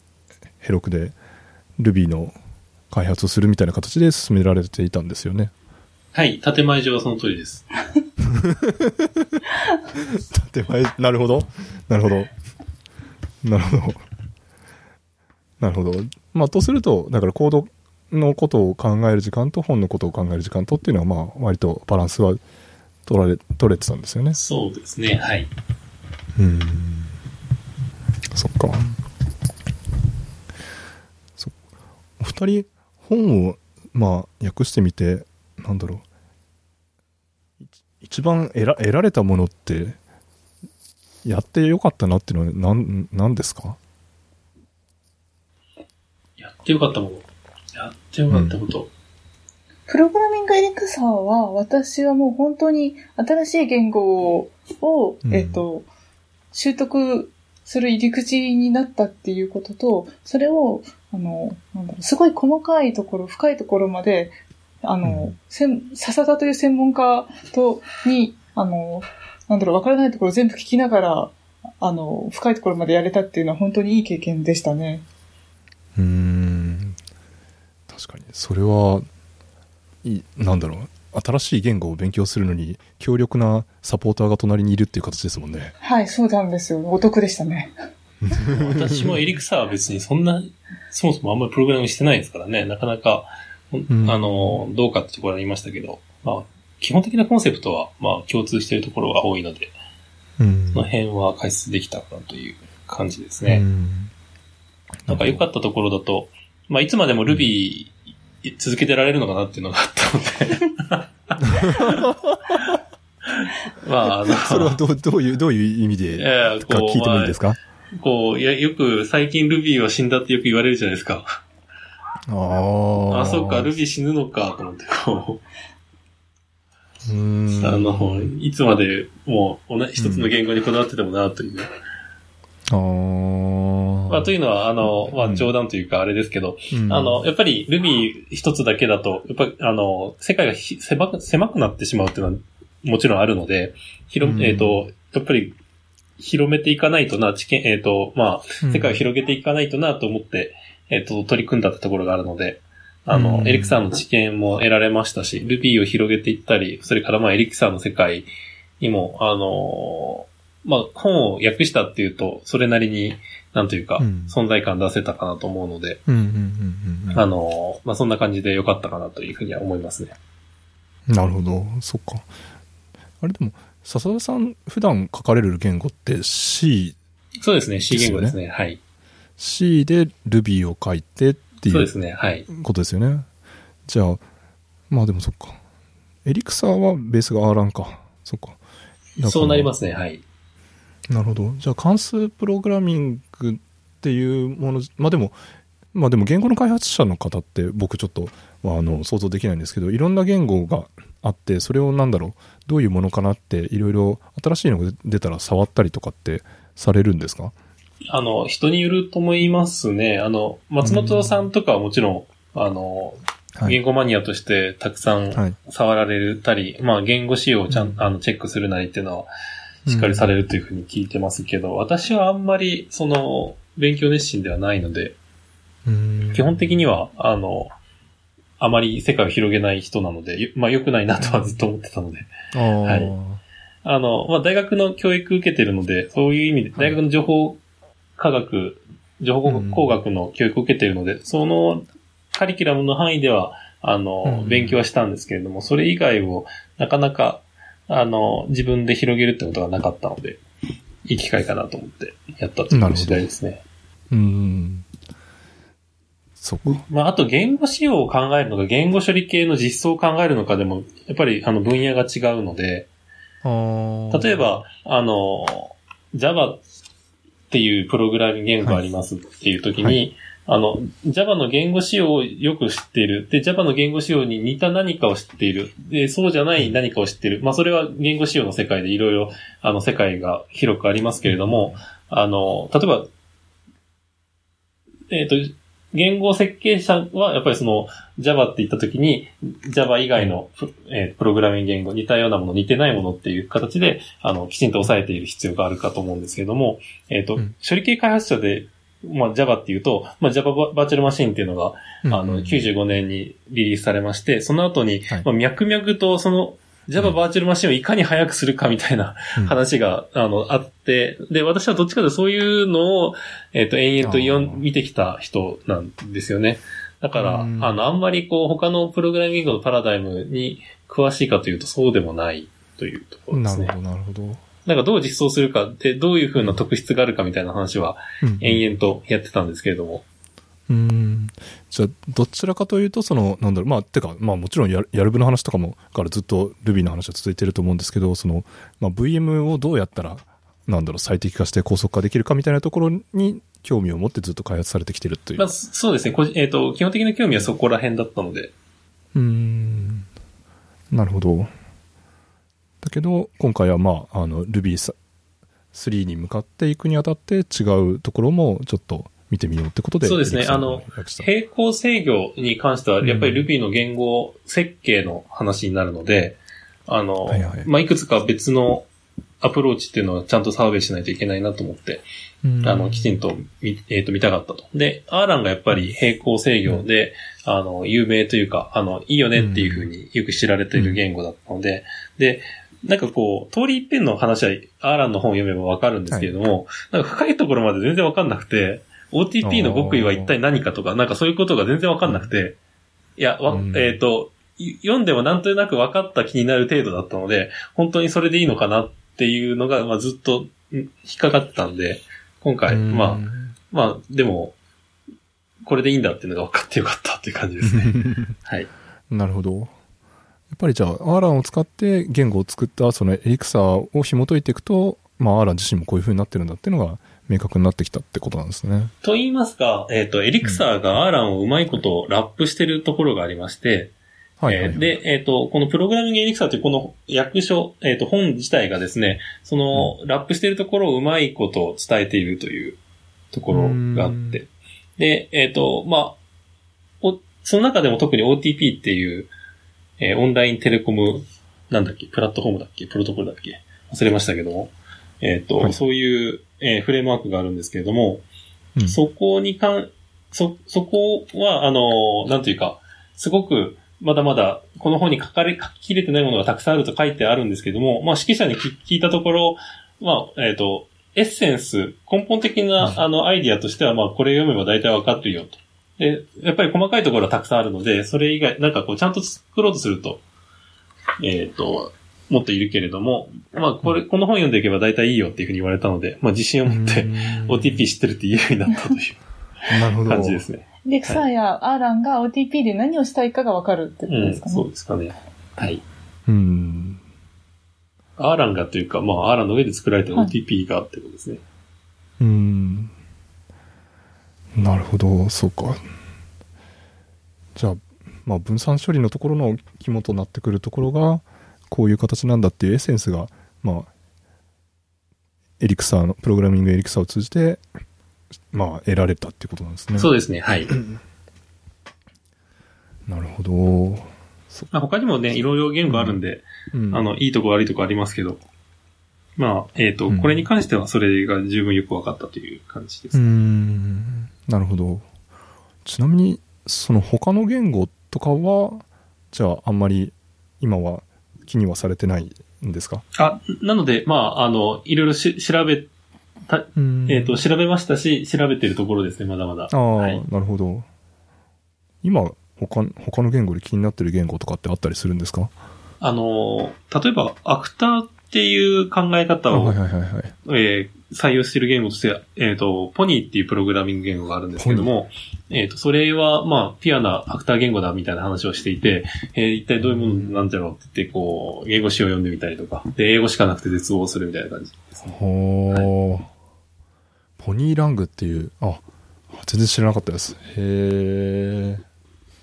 ヘロクで Ruby の開発をするみたいな形で進められていたんですよね。はい、建前上はその通りです。手前、なるほど。なるほど。なるほど。なるほど。まあ、とすると、だからコードのことを考える時間と本のことを考える時間とっていうのは、まあ、割とバランスは取られ、取れてたんですよね。そうですね、はい。うん。そっか。そお二人、本を、まあ、訳してみて、なんだろう。い一番得ら得られたものって、やってよかったなっていうのは、なん、なんですか？やってよかったもの。やってよかったこと。プログラミングエリクサーは、私はもう本当に新しい言語を、うんえっと、習得する入り口になったっていうことと、それを、あの、なんだろう、すごい細かいところ、深いところまで、あの、うんせん笹田という専門家と、に、あの、なんだろう、わからないところ全部聞きながら、あの、深いところまでやれたっていうのは本当にいい経験でしたね。うーん。確かに、それは、いい、なんだろう。新しい言語を勉強するのに、強力なサポーターが隣にいるっていう形ですもんね。はい、そうなんですよ。お得でしたね。私もエリクサは別にそんな、そもそもあんまりプログラミングしてないですからね、なかなか、んあの、どうかってところありましたけど、まあ、基本的なコンセプトは、まあ、共通しているところが多いので、うんその辺は解説できたかなという感じですうね。んなんか良かったところだと、まあ、いつまでも Ruby 続けてられるのかなっていうのがあったので。まあ、あの、それはどう、どういう、どういう意味で、ええか聞いてもいいですか？こう、いや、よく最近 Ruby は死んだってよく言われるじゃないですか。ああ。あ、そうか、Ruby 死ぬのか、と思って、こうーう、ん。あの、いつまでもう、一つの言語にこだわっててもな、という。あーまあ、というのは、あの、まあ、うん冗談というか、あれですけど、うん。あの、やっぱり Ruby 一つだけだと、やっぱり、あの、世界がひ狭く、狭くなってしまうっていうのは、もちろんあるので、広、うん。えっ、と、やっぱり、広めていかないとな、知見、えっ、と、まあ、世界を広げていかないとなと思って、えっ、と、取り組んだってところがあるので、あの、うん。エリクサーの知見も得られましたし、Ruby を広げていったり、それからまあ、エリクサーの世界にも、あのまあ、本を訳したっていうと、それなりに、なんというかうん、存在感出せたかなと思うので、あのまあ、そんな感じで良かったかなというふうには思いますね。なるほど。そっか。あれでも、笹田さん、普段書かれる言語って C、そうですね、C 言語ですね。はい。C で Ruby を書いてっていうそうですね、はい。ことですよね。じゃあ、まあでもそっか。エリクサーはベースが R ランか。そっか。そうなりますね、はい。なるほど。じゃあ関数プログラミングっていうもの、まあでも、まあでも言語の開発者の方って僕ちょっと、まあ、あの想像できないんですけど、いろんな言語があって、それをなんだろう、どういうものかなっていろいろ新しいのが出たら触ったりとかってされるんですか？あの、人によると思いますね。あの、松本さんとかはもちろん、あの、はい。言語マニアとしてたくさんはい。触られたり、まあ言語仕様をちゃん、うんあの、チェックするなりっていうのは、しっかりされるというふうに聞いてますけど、私はあんまり、その、勉強熱心ではないので、うん。基本的には、あの、あまり世界を広げない人なので、よまあ良くないなとはずっと思ってたので、はい。あの、まあ大学の教育受けてるので、そういう意味で、大学の情報科学、情報工学の教育を受けてるので、そのカリキュラムの範囲では、あの、うん。勉強はしたんですけれども、それ以外をなかなか、あの、自分で広げるってことがなかったので、いい機会かなと思ってやったという次第ですね。うん。そこ？まあ、あと言語仕様を考えるのか、言語処理系の実装を考えるのかでも、やっぱりあの分野が違うので。例えば、あの、Java っていうプログラミング言語がありますっていう時に、はあの、Java の言語仕様をよく知っている。で、Java の言語仕様に似た何かを知っている。で、そうじゃない何かを知っている。まあ、それは言語仕様の世界でいろいろ、あの、世界が広くありますけれども、あの、例えば、えっ、と、言語設計者は、やっぱりその、Java って言ったときに、Java 以外のプ,、えープログラミング言語、似たようなもの、似てないものっていう形で、あの、きちんと抑えている必要があるかと思うんですけれども、えっ、と、うん処理系開発者でまあ Java っていうと、まあ Java バーチャルマシンっていうのが、あの、うん95年にリリースされまして、その後に、はいまあ、脈々とその Java バーチャルマシンをいかに早くするかみたいなうん話が、あの、あって、で、私はどっちかというとそういうのを、えっ、と、延々と見てきた人なんですよね。だから、うんあの、あんまりこう、他のプログラミングのパラダイムに詳しいかというとそうでもないというところですね。なるほど、なるほど。なんかどう実装するかで、どういう風な特質があるかみたいな話はうん延々とやってたんですけれども。うん。じゃあ、どちらかというと、その、なんだろう、まあ、てか、まあもちろんや、やる部の話とかも、からずっと Ruby の話は続いてると思うんですけど、その、まあ VM をどうやったら、なんだろう、最適化して高速化できるかみたいなところに興味を持ってずっと開発されてきてるという。まあ、そうですね。えっ、と、基本的な興味はそこら辺だったので。うーん。なるほど。だけど、今回はまあ、あの、Ruby3 に向かっていくにあたって違うところもちょっと見てみようってことで。そうですね。あのを訳した並行制御に関しては、やっぱりうん。Ruby の言語設計の話になるので、あの、はいはい。まあ、いくつか別のアプローチっていうのはちゃんとサーベイしないといけないなと思って、うん。あの、きちんと見、えっ、と、見たかったと。で、アーランがやっぱり並行制御で、あの、有名というか、あの、いいよねっていうふうによく知られている言語だったので、で、なんかこう、通り一遍の話は、アーランの本を読めばわかるんですけれども、なんか深いところまで全然わかんなくて、OTP の極意は一体何かとか、なんかそういうことが全然わかんなくて、いや、わうんえっ、と、い読んでもなんとなく分かった気になる程度だったので、本当にそれでいいのかなっていうのが、まあ、ずっとん引っかかってたんで、今回、うんまあ、まあ、でも、これでいいんだっていうのが分かってよかったっていう感じですね。はい。なるほど。やっぱりじゃあ、アーランを使って言語を作ったそのエリクサーを紐解いていくと、まあ、アーラン自身もこういう風になってるんだっていうのが明確になってきたってことなんですね。と言いますか、えっ、と、エリクサーがアーランをうまいことラップしてるところがありまして、はいはい、はいえーで、えっ、と、このプログラミングエリクサーというこの訳書、えっ、と、本自体がですね、その、ラップしているところをうまいこと伝えているというところがあって。で、えっ、と、まあ、お、その中でも特に OTP っていう、えーオンラインテレコム、なんだっけ、プラットフォームだっけ、プロトコルだっけ、忘れましたけども、えっ、と、はい。そういう、えーフレームワークがあるんですけれども、うん。そこにかん、そ、そこは、あの、なんというか、すごく、まだまだ、この本に書かれ、書ききれてないものがたくさんあると書いてあるんですけども、まあ、指揮者に聞聞いたところ、まあ、えっ、と、エッセンス、根本的な、あの、アイディアとしては、まあ、これ読めば大体わかってるよと。で、やっぱり細かいところはたくさんあるので、それ以外、なんかこう、ちゃんと作ろうとすると、えっ、と、もっといるけれども、まあ、これ、この本読んでいけば大体いいよっていうふうに言われたので、まあ、自信を持って、OTP 知ってるって言えるようになったという なるほど。感じですね。レクサーやアーランが OTP で何をしたいかがわかるってことうん、ですかね。そうですかね。はい。うん。アーランがというか、まあ、アーランの上で作られたはい OTP がってことですね。うん。なるほど、そうか。じゃあ、まあ、分散処理のところの肝となってくるところが、こういう形なんだっていうエッセンスが、まあ、エリクサーの、プログラミングエリクサーを通じて、まあ、得られたっていうことなんですね。そうですね、はい。なるほど。まあ、他にもね、いろいろ言語あるんで、うんあの、いいとこ悪いとこありますけど、まあ、えっ、と、うんこれに関してはそれが十分よく分かったという感じでうす。ん。なるほど。ちなみに、その他の言語とかは、じゃあ、あんまり今は気にはされてないんですか？あ、なので、まあ、あの、いろいろし調べた、えっ、と、調べましたし、調べてるところですね、まだまだ。ああ、はい。なるほど。今、他、他の言語で気になってる言語とかってあったりするんですか？あの、例えば、アクターっていう考え方を、はいはいはいはい。えー採用している言語として、えっ、と、ポニーっていうプログラミング言語があるんですけども、えっ、と、それは、まあ、ピュアなアクター言語だみたいな話をしていて、えー一体どういうものなんだろうって言って、こう、英語詞を読んでみたりとか、で、英語しかなくて絶望するみたいな感じですね。ほー。ポニーラングっていう、あ、全然知らなかったです。へー。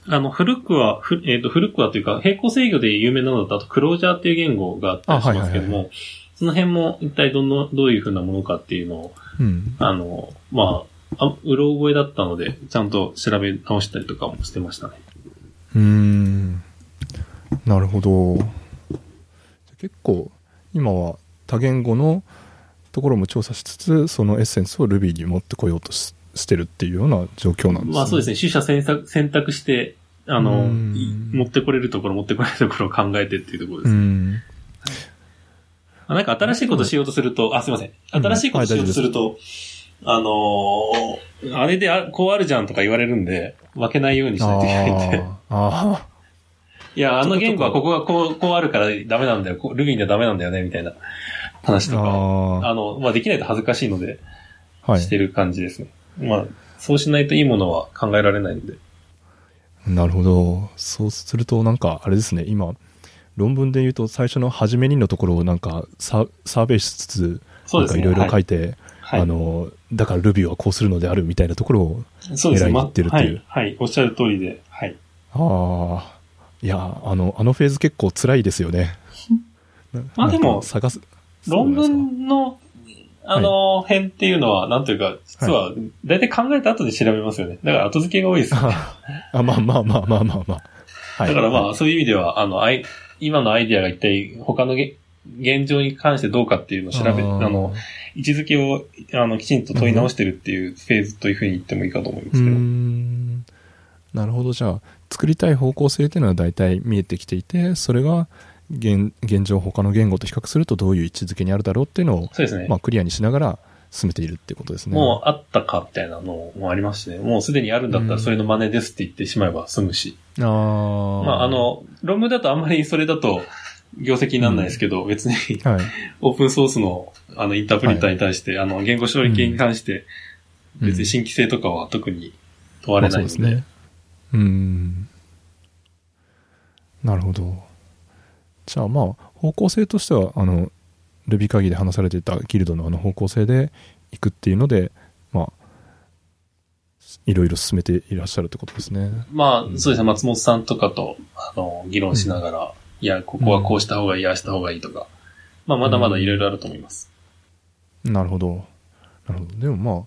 あの、古くは、ふえっ、と、古くはというか、並行制御で有名なのだと、あと、クロージャーっていう言語があったりしますけども、あはいその辺も一体どの、どういうふうなものかっていうのを、うん。あの、まあ、あうろ覚えだったので、ちゃんと調べ直したりとかもしてましたね。うーん。なるほど。結構、今は多言語のところも調査しつつ、そのエッセンスを Ruby に持ってこようとししてるっていうような状況なんですね。まあそうですね、取捨選択選択して、あのうん、持ってこれるところ、持ってこれるところを考えてっていうところでうすね。なんか新しいことしようとすると、あ、すいません。うん新しいことしようとすると、あのーあれであこうあるじゃんとか言われるんで、負けないようにしないといけないんで。ああいや、あの言語はここがこう、こうあるからダメなんだよ。ルビーではダメなんだよね、みたいな話とか。ああの、まあ、できないと恥ずかしいので、あ、はい。してる感じですね。まあ、そうしないといいものは考えられないので。なるほど。そうすると、なんか、あれですね、今、論文で言うと、最初の初めにのところを、なんかサ、サーベイしつつ。なんかいろいろ書いいて、はい、あの、だから Ruby はこうするのであるみたいなところを、そうですね。狙いにま行ってるっていうはい。はい。おっしゃる通りで。はい。ああ、いや、あの、あのフェーズ結構辛いですよね。まあでも探す。論文の、あの、編っていうのは、なんというか、実は、大体考えた後で調べますよね。だから後付けが多いですよね。あ、まあまあまあまあまあまあ。はい。だからまあ、はいそういう意味では、あの、あい今のアイディアが一体他のげ現状に関してどうかっていうのを調べ、あーの、位置づけを、あの、きちんと問い直してるっていうフェーズというふうに言ってもいいかと思いますけど。ん。なるほど。じゃあ、作りたい方向性っていうのは大体見えてきていて、それが現現状他の言語と比較するとどういう位置づけにあるだろうっていうのを、そうですね。まあ、クリアにしながら進めているっていうことですね。もうあったかみたいなのもありますしね。もうすでにあるんだったらそれの真似ですって言ってしまえば済むし。あーまあ、あ、の、論文だとあんまりそれだと業績にならないですけど、別にはい。オープンソースのあのインタープリターに対して、あの言語処理系に関して、うん別に新規性とかは特に問われないので。まあそうですね。うーん。なるほど。じゃあまあ、方向性としては、あの、Ruby 会議で話されていたギルドのあの方向性でいくっていうので、まあ、いろいろ進めていらっしゃるってことですね。まあ、そうですね、松本さんとかと、あの、議論しながら、いや、ここはこうした方がいい、ああした方がいいとか、まあ、まだまだいろいろあると思います。なるほど。なるほど。でもまあ、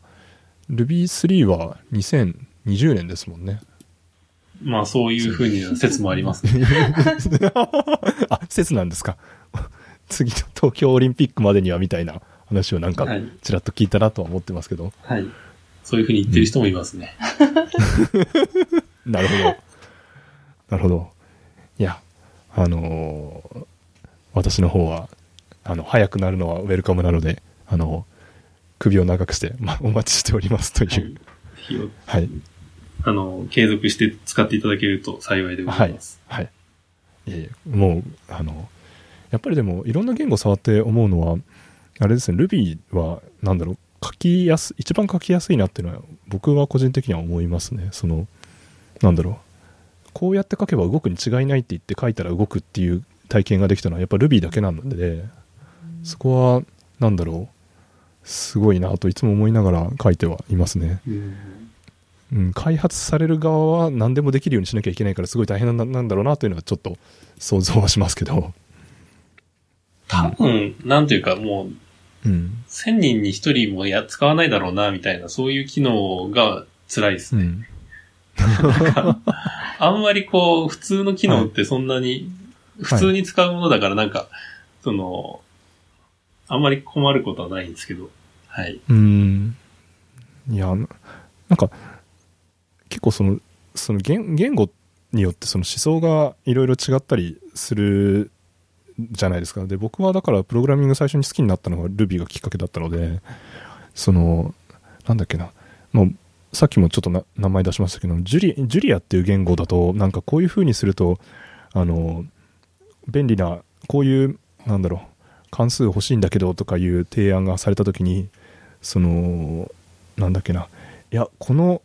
Ruby3 は2020年ですもんね。まあ、そういうふうに説もありますね。あ、説なんですか。次の東京オリンピックまでにはみたいな話をなんかはい、ちらっと聞いたなとは思ってますけど。はい。そういうふうに言ってる人もいますね。なるほど。なるほど。いや、あのー私の方は、あの、早くなるのはウェルカムなので、あの、首を長くして、まあ、お待ちしておりますという。はい。あの、継続して使っていただけると幸いでございます。はい。いえいえ、もう、あの、やっぱりでも、いろんな言語触って思うのは、あれですね、Ruby は、なんだろう、書きやす、一番書きやすいなっていうのは、僕は個人的には思いますね。その、なんだろう、こうやって書けば動くに違いないって言って書いたら動くっていう体験ができたのは、やっぱ Ruby だけなので、そこは、なんだろう、すごいなといつも思いながら書いてはいますね。うんうん、開発される側は何でもできるようにしなきゃいけないからすごい大変なんだなんだろうなというのはちょっと想像はしますけど、多分、なんていうかもう、うん。1000人に1人もや使わないだろうな、みたいな、そういう機能が辛いですね。うん、あんまりこう、普通の機能ってそんなに、普通に使うものだからなんか、その、あんまり困ることはないんですけど、はい。うん。いやななんか結構そのその言言語によってその思想がいろいろ違ったりするじゃないですか。で僕はだからプログラミング最初に好きになったのが Ruby がきっかけだったのでそのなんだっけな。もうさっきもちょっと名前出しましたけどジュリジュリアっていう言語だとなんかこういう風にするとあの便利なこういうなんだろう関数欲しいんだけどとかいう提案がされた時にそのなんだっけな。いやこの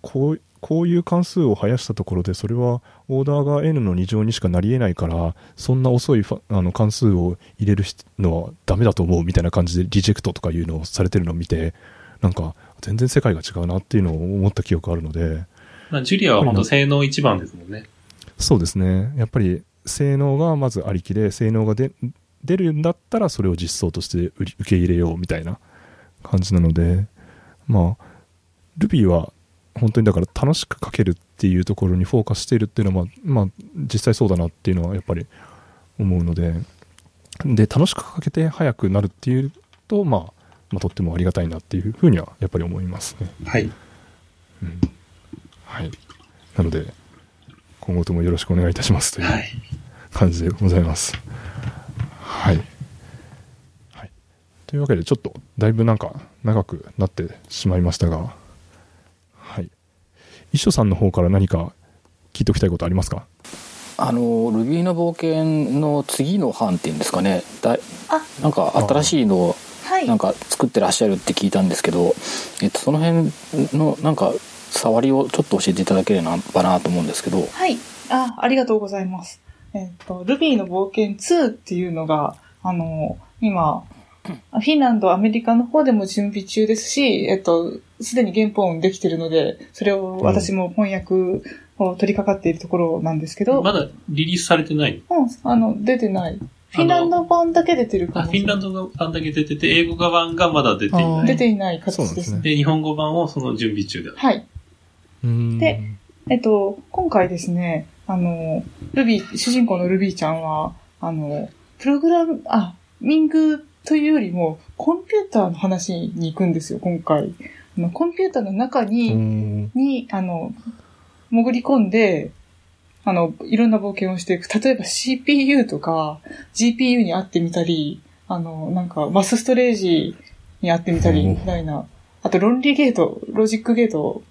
こうこういう関数を生やしたところでそれはオーダーが n の2乗にしかなり得ないからそんな遅いあの関数を入れるのはダメだと思うみたいな感じでリジェクトとかいうのをされてるのを見てなんか全然世界が違うなっていうのを思った記憶あるので。まあ、ジュリアは本当性能一番ですもんね。そうですね。やっぱり性能がまずありきで性能が出出るんだったらそれを実装として受け入れようみたいな感じなので。まあ Ruby は本当にだから楽しく書けるっていうところにフォーカスしているっていうのは、まあ、まあ、実際そうだなっていうのはやっぱり思うのでで楽しく書けて早くなるっていうと、まあ、まあとってもありがたいなっていうふうにはやっぱり思いますね。はい。うん。はい。なので、今後ともよろしくお願いいたしますというはい。感じでございます。はい。はい。というわけで、ちょっと、だいぶなんか、長くなってしまいましたが、はい。一緒さんの方から何か聞いておきたいことありますか？あの Ruby の冒険の次の版っていうんですかね。だいあ。なんか新しいのをはい。なんか作ってらっしゃるって聞いたんですけど、えっと、その辺のなんか触りをちょっと教えていただければなと思うんですけど。はい。あ、ありがとうございます。えっ、と、Ruby の冒険2っていうのが、あの、今、フィンランド、アメリカの方でも準備中ですし、えっと、すでに原本できてるので、それを私も翻訳を取り掛かっているところなんですけど、まだリリースされてないうん、あの、出てない。フィンランド版だけ出てるかあ、も。フィンランド版だけ出てて、英語版がまだ出ていない。出ていない形ですねですね。で、日本語版をその準備中で。はい。でえっと、今回ですね、あの、ルビー、主人公のルビーちゃんは、あの、プログラム、あ、ミングというよりも、コンピューターの話に行くんですよ、今回。あのコンピューターの中に、んに、あの、潜り込んで、あの、いろんな冒険をしていく。例えば CPU とか GPU に会ってみたり、あの、なんかマスストレージに会ってみたり、みたいな。あと論理ゲート、ロジックゲート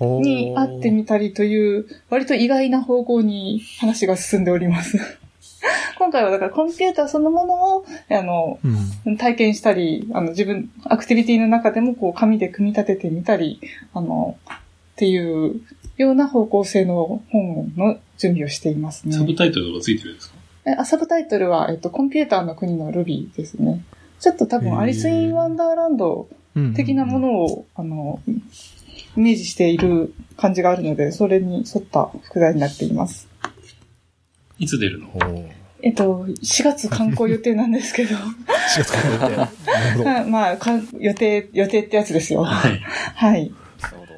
に会ってみたりという、割と意外な方向に話が進んでおります。今回はだからコンピューターそのものを、あの、うん。体験したり、あの、自分、アクティビティの中でもこう、紙で組み立ててみたり、あの、っていうような方向性の本の準備をしていますね。サブタイトルがついてるんですか？えあサブタイトルは、えっと、コンピューターの国のルビーですね。ちょっと多分、アリス・イン・ワンダーランドうん的なものを、あの、イメージしている感じがあるので、それに沿った副題になっています。いつ出るの？えっと、4月観光予定なんですけど、4月から出て。なるほど。は いまあ、か予定、予定ってやつですよ。はい。はい。なるほど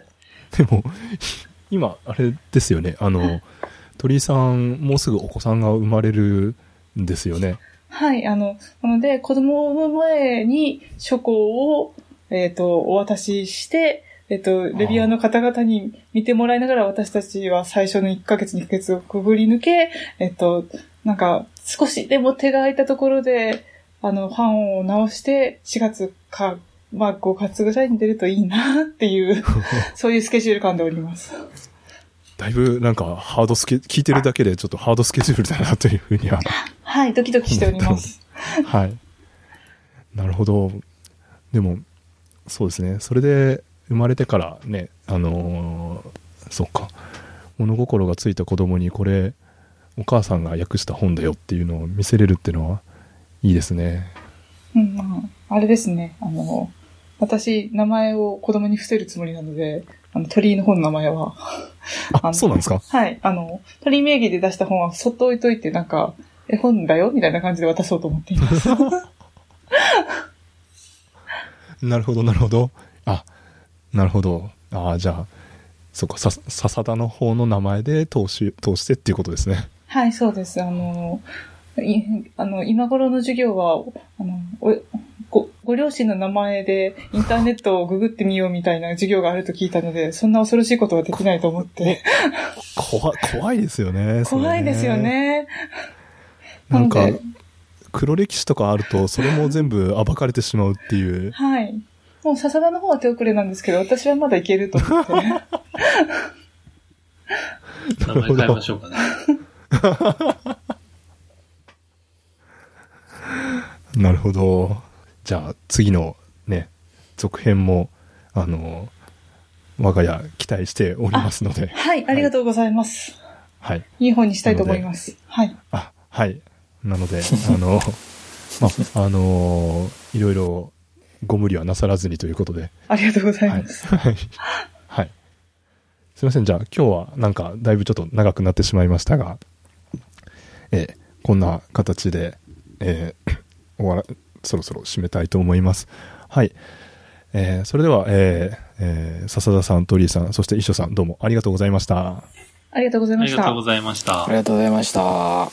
でも、今、あれですよね。あの、鳥居さん、もうすぐお子さんが生まれるんですよね。はい、あの、なので、子供を産む前に書庫を、えっ、と、お渡しして、えっ、と、レビュアーの方々に見てもらいながら、私たちは最初の1ヶ月、2ヶ月をくぐり抜け、えっ、と、なんか、少しでも手が空いたところで、あの、版を直して、4月か、まあ、5月ぐらいに出るといいなっていう、そういうスケジュール感でおります。だいぶなんかハードスケ、聞いてるだけでちょっとハードスケジュールだなというふうには。はい、ドキドキしております。はい。なるほど。でも、そうですね。それで生まれてからね、あのーそっか。物心がついた子供にこれ、お母さんが訳した本だよっていうのを見せれるっていうのは、いいですね。うん、まあ、あれですね。あの、私、名前を子供に伏せるつもりなので、あの、鳥居の本の名前は。あそうなんですか？はい。あの、鳥居名義で出した本はそっと置いといて、なんか、絵本だよ？みたいな感じで渡そうと思っています。なるほど、なるほど。あ、なるほど。ああ、じゃあ、そっか、さ、笹田の方の名前で通し、通してっていうことですね。はい、そうです。あの、いあの、今頃の授業は、あの、おご、ご両親の名前でインターネットをググってみようみたいな授業があると聞いたので、そんな恐ろしいことはできないと思って。怖、怖いですよね。怖いですよ。ね。なんか黒歴史とかあると、それも全部暴かれてしまうっていう。はい。もう笹田の方は手遅れなんですけど、私はまだいけると思って。名前変えましょうかね。なるほど。じゃあ、次のね、続編も、あの、我が家期待しておりますので、はい、ありがとうございます。はい。いい本にしたいと思います。はい。あ、はい。なので、あの、ま、あの、いろいろご無理はなさらずにということで、ありがとうございはいます。。はい。はい。すいません。じゃあ、今日はなんか、だいぶちょっと長くなってしまいましたが、えーこんな形で、えー 終わら、そろそろ締めたいと思います。はい。えーそれでは、えーえー笹田さん、鳥居さん、そして一緒さん、どうもありがとうございました。ありがとうございましたありがとう。ございましたあり。がとうございました